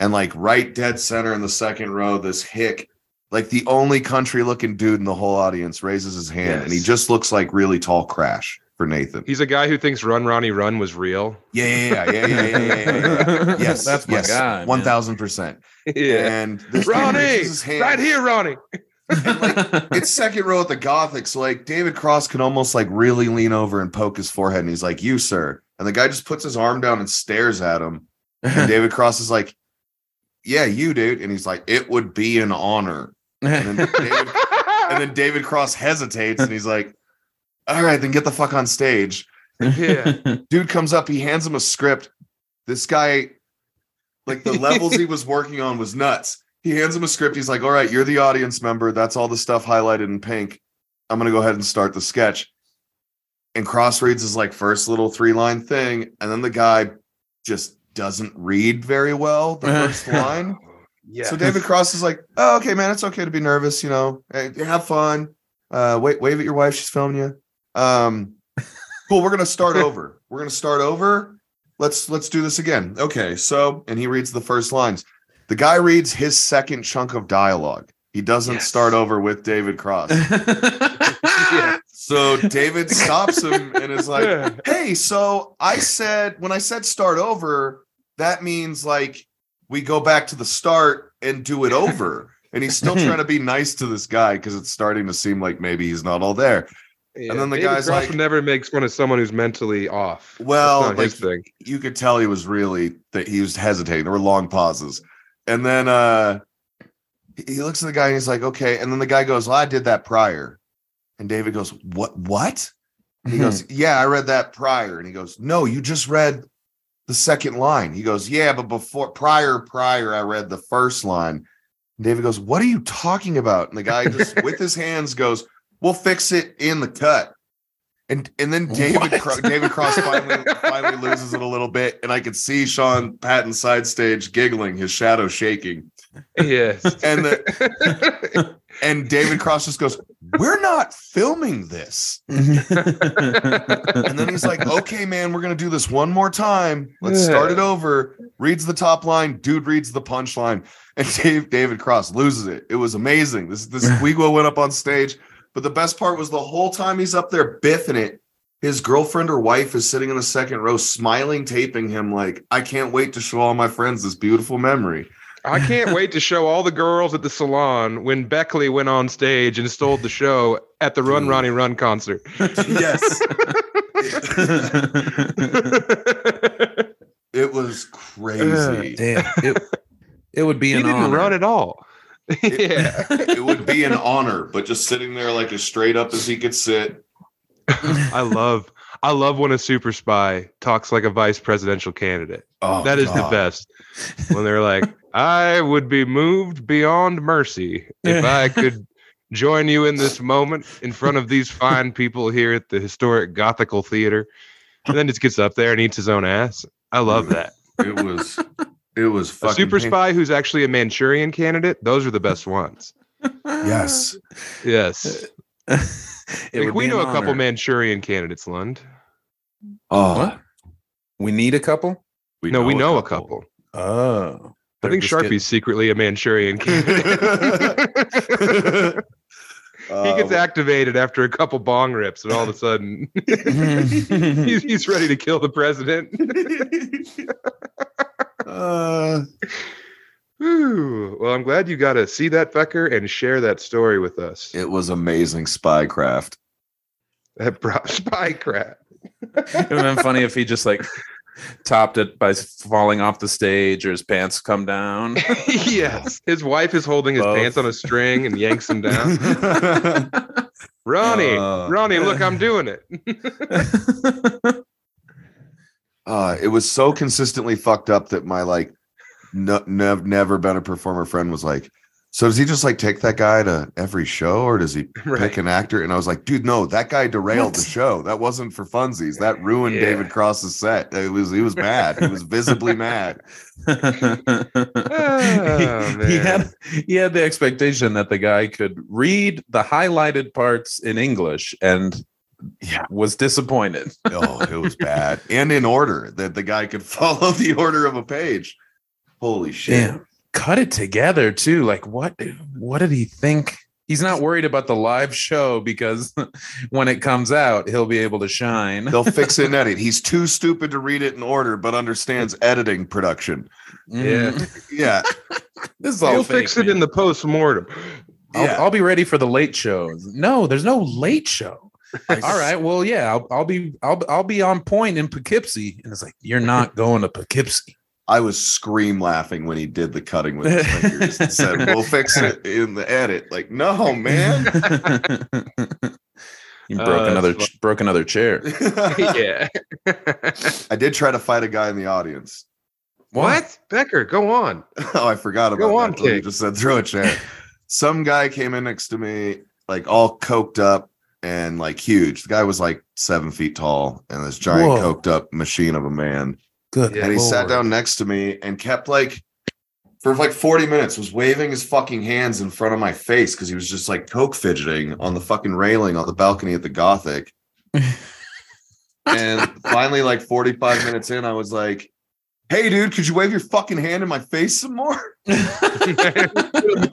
And like right dead center in the second row, this hick, like the only country looking dude in the whole audience raises his hand yes. and he just looks like really tall crash for nathan he's a guy who thinks run ronnie run was real yeah yeah yeah yeah yeah, yeah, yeah, yes that's my yes, guy 1000% yeah and this ronnie right here ronnie like, it's second row at the Gothics. Like David Cross can almost like really lean over and poke his forehead, and he's like, "You, sir." And the guy just puts his arm down and stares at him. And David Cross is like, "Yeah, you, dude." And he's like, "It would be an honor." And then David, and then David Cross hesitates, and he's like, "All right, then get the fuck on stage." Yeah. dude comes up he hands him a script. This guy like the levels he was working on was nuts. He hands him a script. He's like all right you're the audience member. That's all the stuff highlighted in pink. I'm gonna go ahead and start the sketch. And cross reads his like first little three line thing and then the guy just doesn't read very well the uh-huh. first line Yeah. so David Cross is like, "Oh, okay, man, it's okay to be nervous. You know, Hey, have fun. Uh, wait, wave at your wife; she's filming you. Um, cool. We're gonna start over. We're gonna start over. Let's let's do this again. Okay. So, and he reads the first lines. The guy reads his second chunk of dialogue. He doesn't Yes. start over with David Cross. Yeah. So David stops him and is like, hey, so I said when I said start over, that means like we go back to the start and do it over. And he's still trying to be nice to this guy because it's starting to seem like maybe he's not all there. Yeah. then the guy's like- never makes fun of someone who's mentally off. Well, That's not his like. You could tell he was really that he was hesitating. There were long pauses. And then uh he he looks at the guy and he's like, okay. And then the guy goes, Well, I did that prior. And David goes, What what? And he goes, Yeah, I read that prior. And he goes, No, you just read the second line. He goes, Yeah, but before prior, prior, I read the first line. And David goes, What are you talking about? And the guy just with his hands goes, we'll fix it in the cut. And and then David Cro- David Cross finally finally loses it a little bit, and I could see Sean Patton side stage giggling, his shadow shaking. yes. And the and David Cross just goes, "We're not filming this." And then he's like, "Okay, man, we're gonna do this one more time. Let's start it over." Reads the top line, dude reads the punchline, and Dave David Cross loses it. It was amazing. This this Wigwa went up on stage, but the best part was the whole time he's up there biffing it. His girlfriend or wife is sitting in the second row, smiling, taping him like, "I can't wait to show all my friends this beautiful memory." I can't wait to show all the girls at the salon when Beckley went on stage and stole the show at the Run Ronnie Run concert. Yes, it was crazy. Ah, damn, it, it would be he an didn't honor. run at all. yeah. it would be an honor, but just sitting there like as straight up as he could sit. I love I love when a super spy talks like a vice presidential candidate. Oh, That is the best. When they're like, I would be moved beyond mercy if I could join you in this moment in front of these fine people here at the historic Gothical Theater. And then just gets up there and eats his own ass. I love that. It was, it was A fucking super pain- spy who's actually a Manchurian candidate, those are the best ones. Yes, Yes. It Like, would we be know an a couple. Manchurian candidates, Lund. oh, What? We need a couple. no, we know a couple. Oh, I think Sharpie's secretly a Manchurian candidate. he Uh, gets activated after a couple bong rips, and all of a sudden he's, he's ready to kill the president. uh, Whew. Well, I'm glad you got to see that fucker and share that story with us. it was amazing spycraft. That bro- spy crap. it would have been funny if he just like topped it by falling off the stage or his pants come down. yes, his wife is holding his Both. pants on a string and yanks him down. Ronnie, Uh, Ronnie, look, I'm doing it. uh, it was so consistently fucked up that my like no, nev- never been a performer friend was like, so does he just like take that guy to every show or does he Right. pick an actor? And I was like, dude, no, that guy derailed the show. That wasn't for funsies. That ruined Yeah. David Cross's set. It was he was mad. He was visibly mad. Oh, he, he had he had the expectation that the guy could read the highlighted parts in English and Yeah. was disappointed. Oh, it was bad. And in order that the guy could follow the order of a page. Holy shit. Damn. Cut it together too. Like what what did he think? He's not worried about the live show because when it comes out, he'll be able to shine. They'll fix it and edit. He's too stupid to read it in order, but understands editing production. Yeah. Mm. Yeah. This is all He'll fake, fix it man. in the post mortem. I'll, Yeah. I'll be ready for the late shows. No, there's no late show. All right. Well, yeah, I'll, I'll be I'll I'll be on point in Poughkeepsie, and it's like you're not going to Poughkeepsie. I was scream laughing when he did the cutting with his fingers and said, We'll fix it in the edit. Like, no, man. you broke uh, that's another fun. broke another chair. yeah. I did try to fight a guy in the audience. what? Becker, go on. Oh, I forgot about Go that. on, till You just said throw a chair. Some guy came in next to me, like all coked up and like huge. The guy was like seven feet tall and this giant Whoa. coked up machine of a man. Good. Yeah, and he sat down next to me and kept like for like 40 minutes was waving his fucking hands in front of my face because he was just like coke fidgeting on the fucking railing on the balcony at the gothic and finally like 45 minutes in i was like hey dude could you wave your fucking hand in my face some more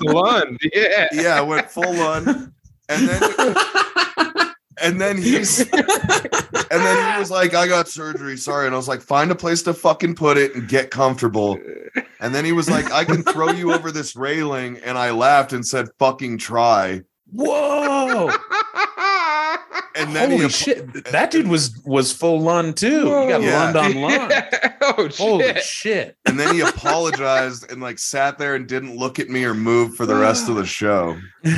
Lund. Yeah. yeah i went full on and then and then he's and then he was like i got surgery sorry and i was like find a place to fucking put it and get comfortable And then he was like, I can throw you over this railing. And I laughed and said, fucking try. Whoa! And then Holy he, shit! That dude was was full Lund too. You got Yeah. Lund on Lund. oh, shit. Holy shit! and then he apologized and like sat there and didn't look at me or move for the rest of the show.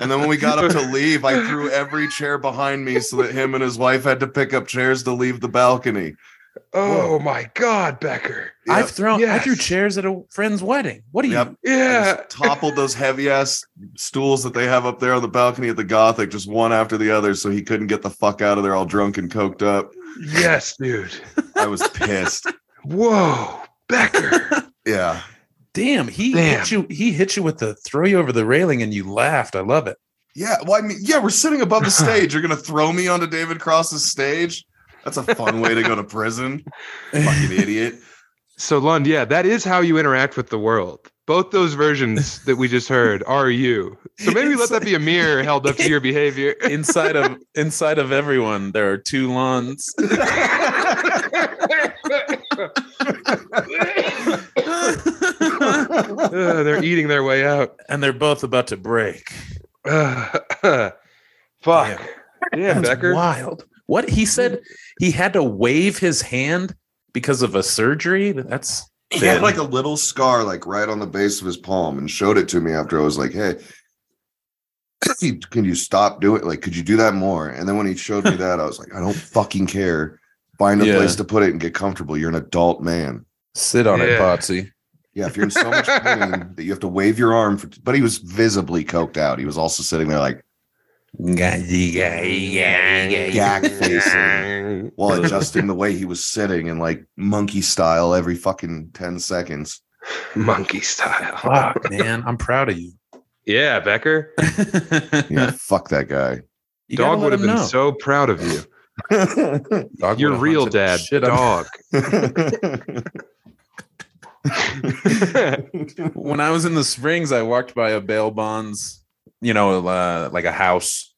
And then when we got up to leave, I threw every chair behind me so that him and his wife had to pick up chairs to leave the balcony. Oh my God, Becker. I've Yep. thrown I threw chairs at a friend's wedding. What are you? Yep. Yeah. just toppled those heavy ass stools that they have up there on the balcony at the Gothic, just one after the other, so he couldn't get the fuck out of there all drunk and coked up. Yes, dude. I was pissed. Whoa, Becker. Yeah. Damn, he Damn. hit you. He hit you with the throw you over the railing, and you laughed. I love it. Yeah. Well, I mean, yeah, we're sitting above the stage. You're gonna throw me onto David Cross's stage? That's a fun way to go to prison. Fucking idiot. So Lund, yeah, that is how you interact with the world. Both those versions that we just heard are you. So maybe let that be a mirror held up to your behavior. inside of inside of everyone, there are two Lunds. Uh, they're eating their way out. and they're both about to break. Uh, fuck. Damn, That's Becker. wild. What he mm-hmm. said he had to wave his hand because of a surgery. That's He had like a little scar, like right on the base of his palm, and showed it to me after I was like, "Hey, can you stop doing? Like, could you do that more?" And then when he showed me that, I was like, "I don't fucking care. Find a Yeah. place to put it and get comfortable. You're an adult man." sit on it, Yeah. Potsy. Yeah, if you're in so much pain that you have to wave your arm, for, but he was visibly coked out. He was also sitting there like gag facing while adjusting the way he was sitting in like monkey style every fucking 10 seconds. Monkey style. Fuck, man, I'm proud of you. Yeah, Becker. Yeah, fuck that guy. You Dog would have been know. so proud of you. Dog You're real dad. shit Dog. when I was in the Springs, I walked by a bail bonds, you know, uh, like a house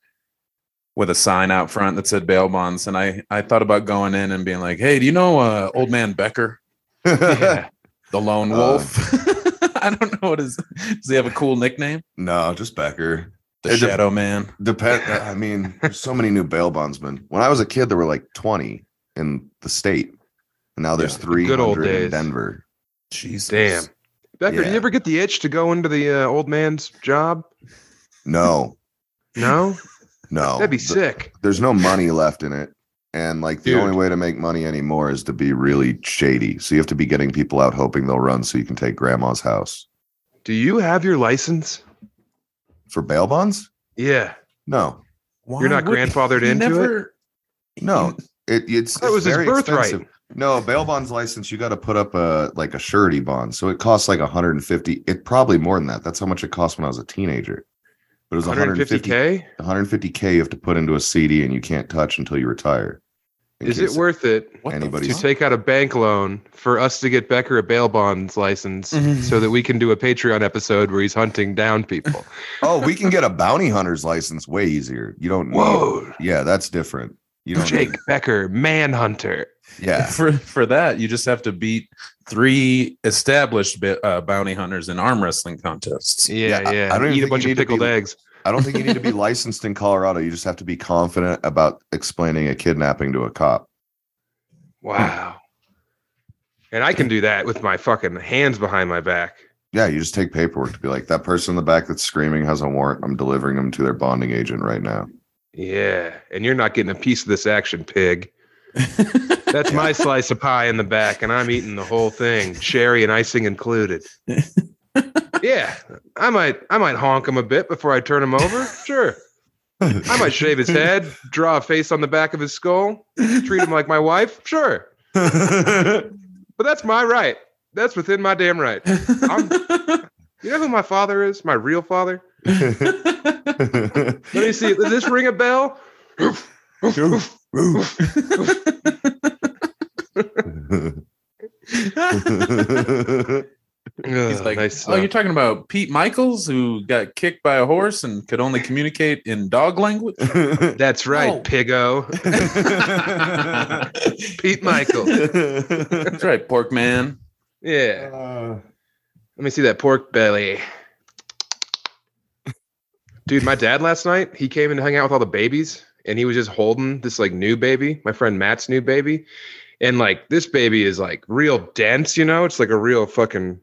with a sign out front that said bail bonds, and I I thought about going in and being like, "Hey, do you know uh, Old Man Becker, yeah. the lone Uh. wolf?" I don't know what is. Does he have a cool nickname? no, just Becker. The It de- Shadow Man. Depend. I mean, there's so many new bail bondsmen. When I was a kid, there were like 20 in the state, and now there's Yeah, three good old in. Denver. Jesus. Damn. Becker, do Yeah. you ever get the itch to go into the uh, old man's job? No, No? no, That'd be The- sick. There's no money left in it, and like the Dude. only way to make money anymore is to be really shady. So you have to be getting people out hoping they'll run, so you can take grandma's house Do you have your license? for bail bonds. Yeah. No, Why You're not grandfathered he into it? no, it, it's That was it's his birthright. expensive. No, bail bonds license, you got to put up a like a surety bond. So it costs like 150. It probably more than that. That's how much it cost when I was a teenager. But it was 150 150K? 150k you have to put into a CD and you can't touch until you retire. Is it worth it What the Anybody's- to take out a bank loan for us to get Becker a bail bonds license so that we can do a Patreon episode where he's hunting down people? Oh, we can get a bounty hunter's license way easier. You don't. Need, Whoa. Yeah, that's different. You don't. Jake need- Becker, manhunter. yeah. For for that, you just have to beat three established bi- uh, bounty hunters in arm wrestling contests. Yeah, Yeah, I- yeah. I don't even Eat a bunch of pickled be- eggs. I don't think you need to be licensed in Colorado. You just have to be confident about explaining a kidnapping to a cop. Wow. And I can do that with my fucking hands behind my back. Yeah, you just take paperwork to be like that person in the back that's screaming has a warrant. I'm delivering them to their bonding agent right now. Yeah. And you're not getting a piece of this action, pig. That's my slice of pie in the back, and I'm eating the whole thing, cherry and icing included. Yeah, I might, I might honk him a bit before I turn him over. Sure, I might shave his head, draw a face on the back of his skull, treat him like my wife. Sure, but that's my right. That's within my damn right. I'm, you know who my father is? My real father. Let me see. Does this ring a bell? He's like, nice. oh, you're talking about Pete Michaels who got kicked by a horse and could only communicate in dog language? That's right, Oh. Piggo. Pete Michael. That's right, pork man. Yeah. Uh, Let me see that pork belly. Dude, my dad last night, he came and hung out with all the babies and he was just holding this like new baby, my friend Matt's new baby. And like this baby is like real dense, you know? It's like a real fucking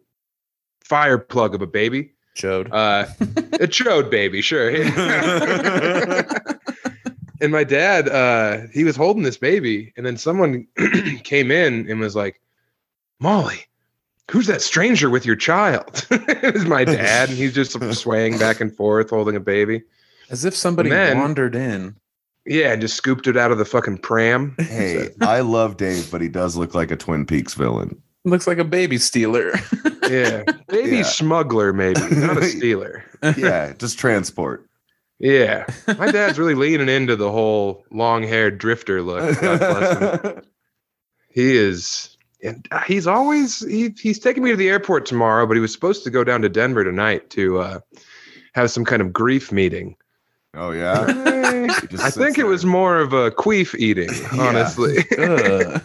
fire plug of a baby. Chode. Uh a chode baby, sure. and my dad, uh, he was holding this baby, and then someone came in and was like, "Molly, who's that stranger with your child?" it was my dad, and he's just swaying back and forth, holding a baby. As if somebody then- wandered in. Yeah, and just scooped it out of the fucking pram. Hey, I love Dave, but he does look like a Twin Peaks villain. Looks like a baby stealer. Yeah, baby Yeah. smuggler, maybe not a stealer. Yeah, just transport. Yeah, my dad's really leaning into the whole long-haired drifter look. God bless him. He is, and he's always he, he's taking me to the airport tomorrow, but he was supposed to go down to Denver tonight to uh, have some kind of grief meeting. Oh yeah. He just I sits think it was more of a queef eating, honestly. Ugh.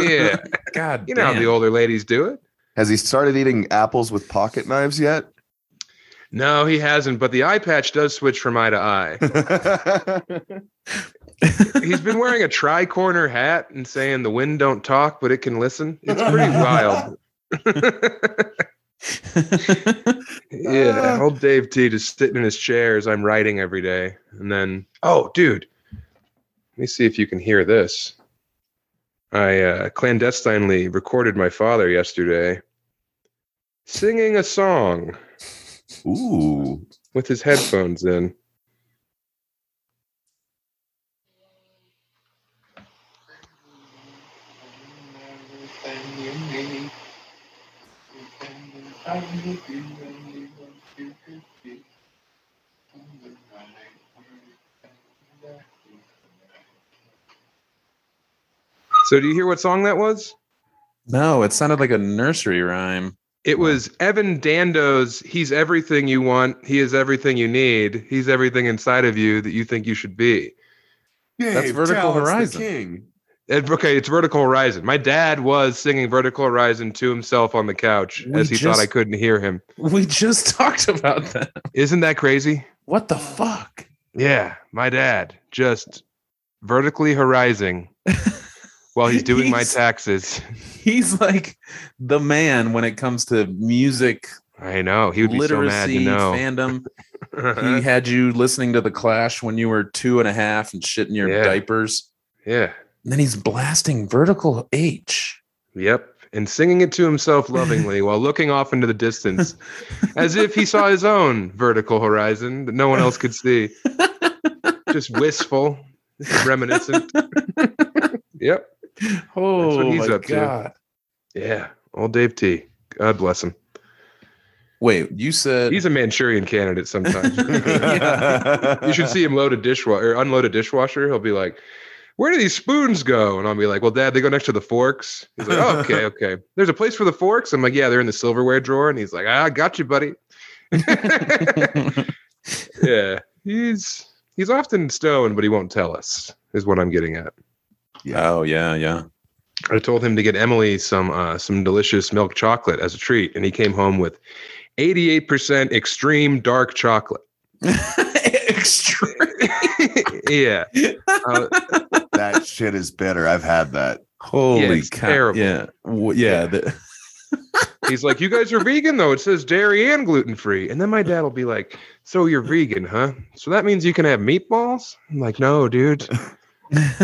yeah, God you know how the older ladies do it. Has he started eating apples with pocket knives yet? No, he hasn't, but the eye patch does switch from eye to eye. He's been wearing a tri-corner hat and saying the wind don't talk, but it can listen. It's pretty wild. yeah, old Dave T just sitting in his chair as I'm writing every day. And then, oh, dude, let me see if you can hear this. I uh, clandestinely recorded my father yesterday singing a song Ooh. with his headphones in. So, do you hear what song that was? no, it sounded like a nursery rhyme. It was Evan Dando's He's Everything You Want, He is Everything You Need, He's Everything Inside of You That You Think You Should Be. That's Vertical Talon's the Horizon. And, okay, it's Vertical Horizon. My dad was singing Vertical Horizon to himself on the couch We as he thought I couldn't hear him. We just talked about that. Isn't that crazy? What the fuck? Yeah, my dad just vertically horizon while he's doing my taxes. He's like the man when it comes to music I know. He would be so mad, literacy you know. fandom. he had you listening to the Clash when you were two and a half and shitting your Yeah. diapers. yeah. And then he's blasting vertical H. Yep. And singing it to himself lovingly while looking off into the distance as if he saw his own vertical horizon that no one else could see. Just wistful, reminiscent. yep. Oh he's my up to. god! Yeah. Old Dave T. God bless him. Wait, you said He's a Manchurian candidate sometimes. you should see him load a dishwasher or unload a dishwasher. He'll be like, Where do these spoons go? And I'll be like, Well, Dad, they go next to the forks. He's like, oh, okay, okay. There's a place for the forks. I'm like, Yeah, they're in the silverware drawer. And he's like, I got you, buddy. yeah. He's he's often stoned, but he won't tell us, is what I'm getting at. Yeah. Oh yeah, yeah. I told him to get Emily some uh, some delicious milk chocolate as a treat, and he came home with 88% extreme dark chocolate. Extreme. yeah. Uh, that shit is bitter. I've had that. Holy it's cow! terrible. Yeah, W- yeah. the- He's like, You guys are vegan though. It says dairy and gluten free. And then my dad will be like, So you're vegan, huh? So that means you can have meatballs? I'm like, No, dude.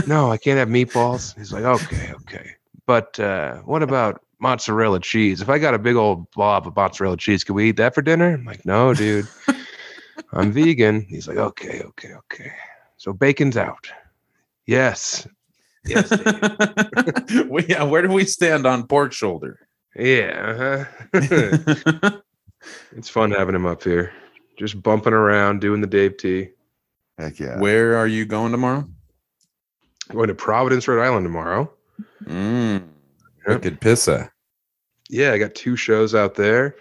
No, I can't have meatballs. He's like, Okay, okay. But uh, what about mozzarella cheese? If I got a big old blob of mozzarella cheese, can we eat that for dinner? I'm like, No, dude. I'm vegan. He's like, Okay, okay, okay. So bacon's out. Yes. Yes. Dave. Well, yeah, where do we stand on pork shoulder? yeah. uh-huh. It's fun having him up here, just bumping around, doing the Dave T. Heck yeah. Where are you going tomorrow? Going to Providence, Rhode Island tomorrow. Mm, Yep. wicked pissa. Yeah, I got two shows out there.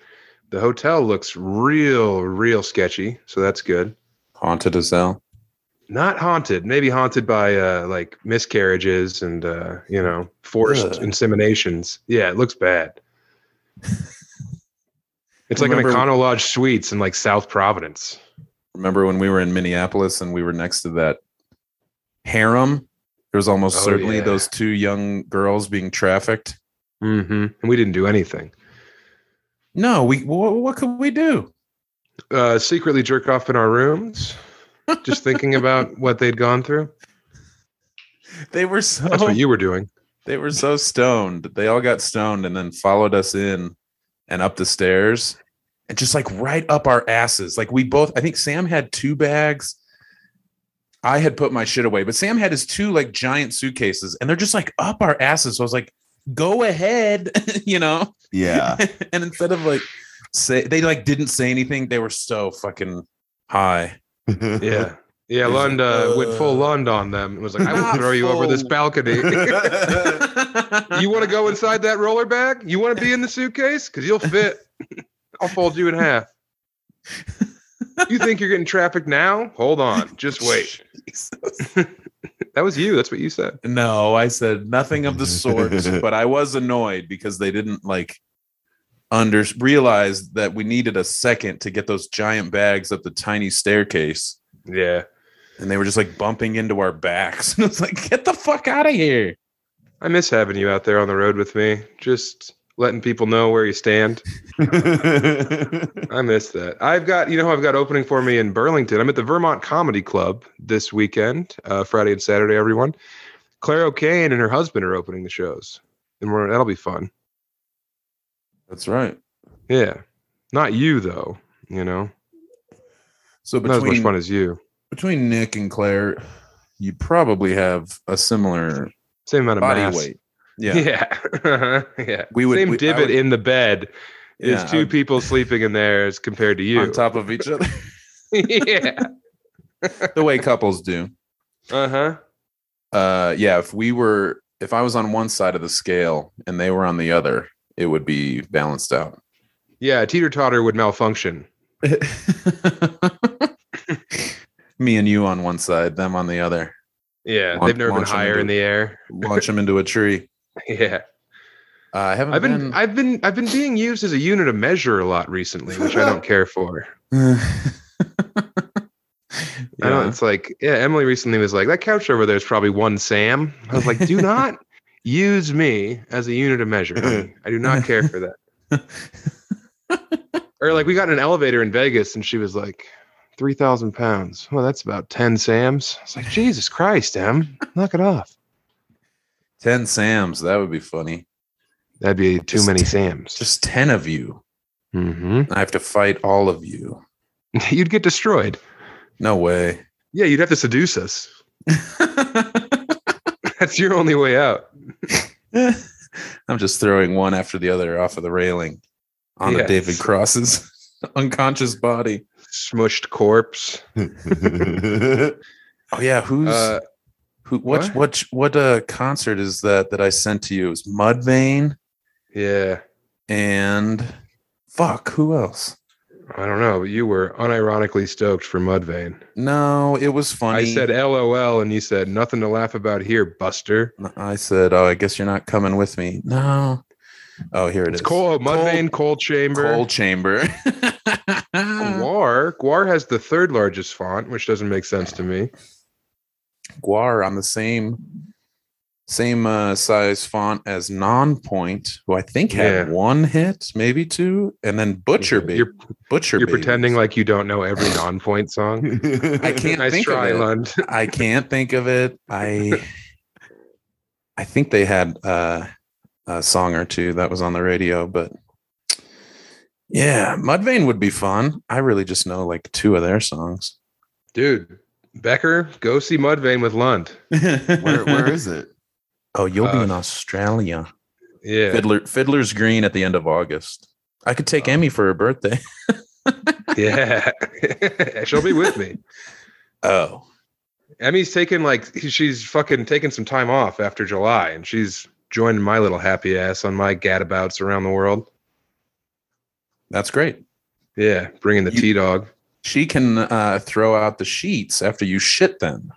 The hotel looks real, real sketchy, so that's good. Haunted as hell. Not haunted, maybe haunted by uh, like miscarriages and uh, you know forced Ugh. inseminations. Yeah, it looks bad. It's like Remember- an Econo Lodge Suites in like South Providence. Remember when we were in Minneapolis and we were next to that harem? There was almost Oh, certainly yeah. those two young girls being trafficked. Mm-hmm. And we didn't do anything. No, we what, what could we do? uh, secretly jerk off in our rooms, just thinking about what they'd gone through. they were so That's what you were doing. they were so stoned. They all got stoned and then followed us in and up the stairs and just like right up our asses. Like we both, I think Sam had two bags. I had put my shit away, but Sam had his two like giant suitcases and they're just like up our asses. So I was like, go ahead, you know? Yeah. and instead of like say they like didn't say anything, they were so fucking high. Yeah. Yeah, He's Lund uh, went full uh, Lund on them and was like, I will Not throw you over this balcony. you want to go inside that roller bag? You want to be in the suitcase? Because you'll fit. I'll fold you in half. You think you're getting traffic now? Hold on. Just wait. That was you. That's what you said. No, I said nothing of the sort, but I was annoyed because they didn't like under realize that we needed a second to get those giant bags up the tiny staircase. Yeah. And they were just like bumping into our backs. And I was like, get the fuck out of here. I miss having you out there on the road with me. Just letting people know where you stand. I miss that. I've got, you know, I've got opening for me in Burlington. I'm at the Vermont Comedy Club this weekend, uh, Friday and Saturday. Everyone, Claire O'Kane and her husband are opening the shows, and we're, that'll be fun. That's right. Yeah, not you though. You know, So not as much between, fun as you. between Nick and Claire, you probably have a similar Same amount of body mass. weight. Yeah. Yeah, yeah. We would- Same we- divot would- in the bed Yeah, is two I- people sleeping in there as compared to you. on top of each other. yeah. the way couples do. Uh huh. Uh yeah, if we were if I was on one side of the scale and they were on the other, it would be balanced out. Yeah. Teeter totter would malfunction. Me and you on one side, them on the other. Yeah, Launch- they've never been higher into- in the air. Launch them into a tree. Yeah, Uh, I haven't I've been, been. I've been, I've been being used as a unit of measure a lot recently, which I don't care for. I don't. It's like, yeah, Emily recently was like, that couch over there is probably one Sam. I was like, do not use me as a unit of measure. honey. I do not care for that. or like, we got in an elevator in Vegas, and she was like, three thousand pounds. Well, that's about ten Sams. I was like, Jesus Christ, Em, knock it off. Ten Sams. That would be funny. That'd be too Just many ten- Sams. Just ten of you. hmm I have to fight all of you. You'd get destroyed. No way. Yeah, you'd have to seduce us. That's your only way out. I'm just throwing one after the other off of the railing on Yes. David Cross's unconscious body. Smushed corpse. Oh yeah, who's Uh, who? What what? what what uh, concert is that that I sent to you? It was Mudvayne yeah, and fuck. Who else? I don't know, but you were unironically stoked for Mudvayne. No, it was funny. I said LOL, and you said nothing to laugh about here, Buster. I said, oh, I guess you're not coming with me. No. Oh, here it It's is. Oh, Mudvayne, Coal Chamber. Coal Chamber. GWAR. GWAR has the third largest font, which doesn't make sense to me. GWAR on the same same uh, size font as Nonpoint, who I think had Yeah. one hit, maybe two, and then Butcher Baby. You're, Butcher you're Babies. pretending like you don't know every Nonpoint song. I can't nice think try, of it. Lund. I can't think of it. I I think they had uh, a song or two that was on the radio, but yeah, Mudvayne would be fun. I really just know like two of their songs. Dude, Becker, go see Mudvayne with Lund. where, where is it? Oh, you'll be Uh, in Australia. Yeah. Fiddler Fiddler's Green at the end of August. I could take Oh. Emmy for her birthday. Yeah. She'll be with me. Oh, Emmy's taking like she's fucking taking some time off after July and she's joining my little happy ass on my gadabouts around the world. that's great. Yeah, bringing the You- T dog. She can uh, throw out the sheets after you shit them.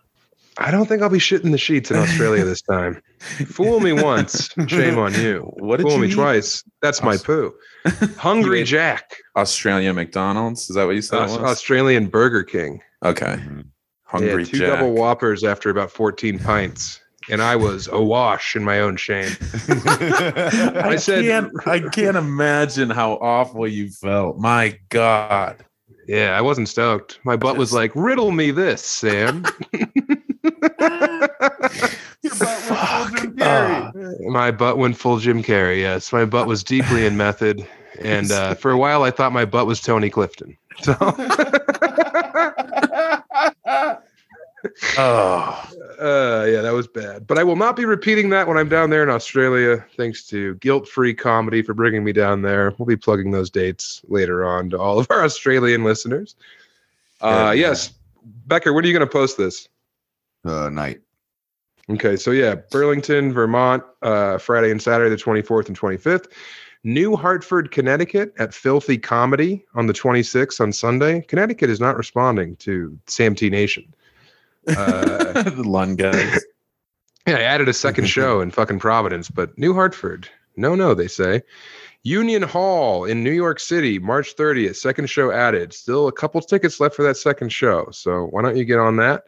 I don't think I'll be shitting the sheets in Australia this time. Fool me once, shame on you. What did Fool you me eat? twice, that's my poo. Hungry Jack, Australia McDonald's. Is that what you said? it was? Australian Burger King. okay. Mm-hmm. Hungry yeah, two Jack. double whoppers after about 14 pints. And I was awash in my own shame. I, I said- can't. I can't imagine how awful you felt. My God. Yeah, I wasn't stoked. My butt was like, riddle me this, Sam. Your butt went full Fuck. Jim Carrey. Ah. My butt went full Jim Carrey. Yes, my butt was deeply in method, and uh, for a while I thought my butt was Tony Clifton. So, oh, uh, yeah, that was bad. But I will not be repeating that when I'm down there in Australia. Thanks to Guilt Free Comedy for bringing me down there. We'll be plugging those dates later on to all of our Australian listeners. Uh, Yeah. yes, Becker, when are you going to post this? Uh, night. Okay, so yeah, Burlington, Vermont, uh, Friday and Saturday, the 24th and 25th. New Hartford, Connecticut at Filthy Comedy on the 26th on Sunday. Connecticut is not responding to Sam T Nation. Uh, the Lund guys. yeah, I added a second show in fucking Providence, but New Hartford, no, no, they say. Union Hall in New York City, March 30th, second show added. Still a couple tickets left for that second show, so why don't you get on that?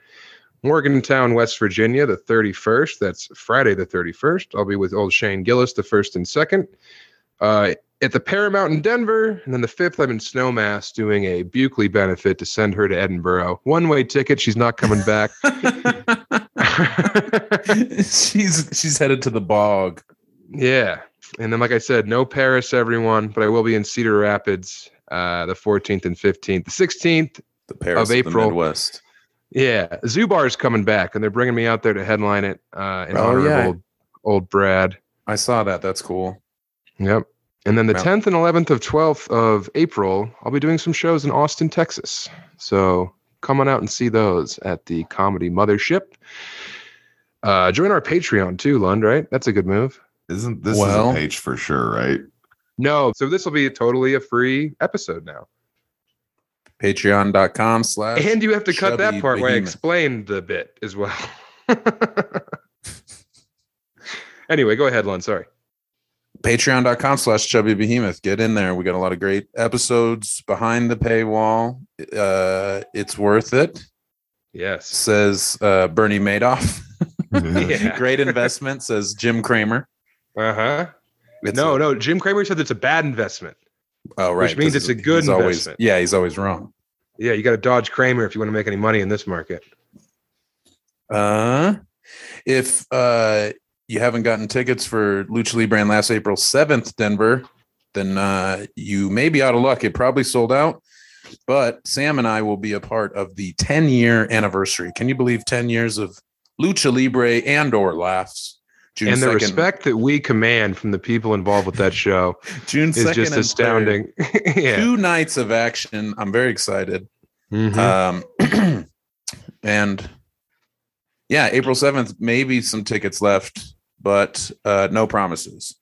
Morgantown, West Virginia, the 31st. That's Friday, the 31st. I'll be with old Shane Gillis, the first and second. Uh, at the Paramount in Denver. And then the 5th, I'm in Snowmass doing a Buckley benefit to send her to Edinburgh. One way ticket. She's not coming back. she's she's headed to the bog. yeah. And then, like I said, no Paris, everyone, but I will be in Cedar Rapids uh, the 14th and 15th. The 16th, The Paris Of of, April. the Midwest. Yeah, Zubar's coming back, and they're bringing me out there to headline it uh, in Oh, honor yeah. of old, old Brad. I saw that. That's cool. Yep. And then the Wow. 10th and 11th of 12th of April, I'll be doing some shows in Austin, Texas. So come on out and see those at the Comedy Mothership. Uh, join our Patreon too, Lund, right? That's a good move. Isn't this Well- is a page for sure, right? No, so this will be totally a free episode now. Patreon.com slash And you have to cut that Chubby part where I explained the bit as well. anyway, go ahead, Lund. Sorry. patreon.com slash chubby behemoth get in there we got a lot of great episodes behind the paywall uh it's worth it Yes. says uh bernie madoff Yeah. great investment says jim cramer Uh huh. It's No, a- no. Jim Cramer said it's a bad investment. Oh right Which means it's a good he's always investment. yeah he's always wrong Yeah, you got to dodge Cramer if you want to make any money in this market. uh if uh you haven't gotten tickets for lucha libre in last april 7th denver then uh you may be out of luck it probably sold out but sam and i will be a part of the 10 year anniversary can you believe 10 years of lucha libre and or laughs June and the 2nd respect that we command from the people involved with that show June is 2nd just astounding. yeah. Two nights of action. I'm very excited. Mhm. Um, and yeah, April 7th, maybe some tickets left, but uh, no promises.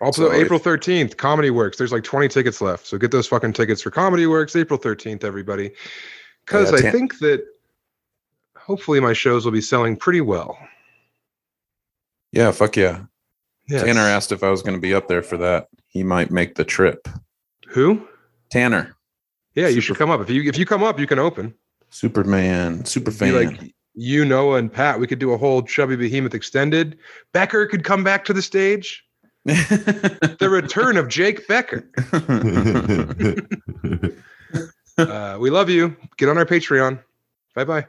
also, so April 13th, Comedy Works. There's like 20 tickets left. So get those fucking tickets for Comedy Works, April 13th, everybody. Because Yeah, I think that hopefully my shows will be selling pretty well. Yeah, fuck yeah. Yes. Tanner asked if I was going to be up there for that. He might make the trip. Who? Tanner, Yeah, you should come up. If you if you come up, you can open. Superman, super Be fan. like you, Noah, and Pat. We could do a whole Chubby Behemoth extended. Becker could come back to the stage. The return of Jake Becker. Uh, we love you. Get on our Patreon. Bye bye.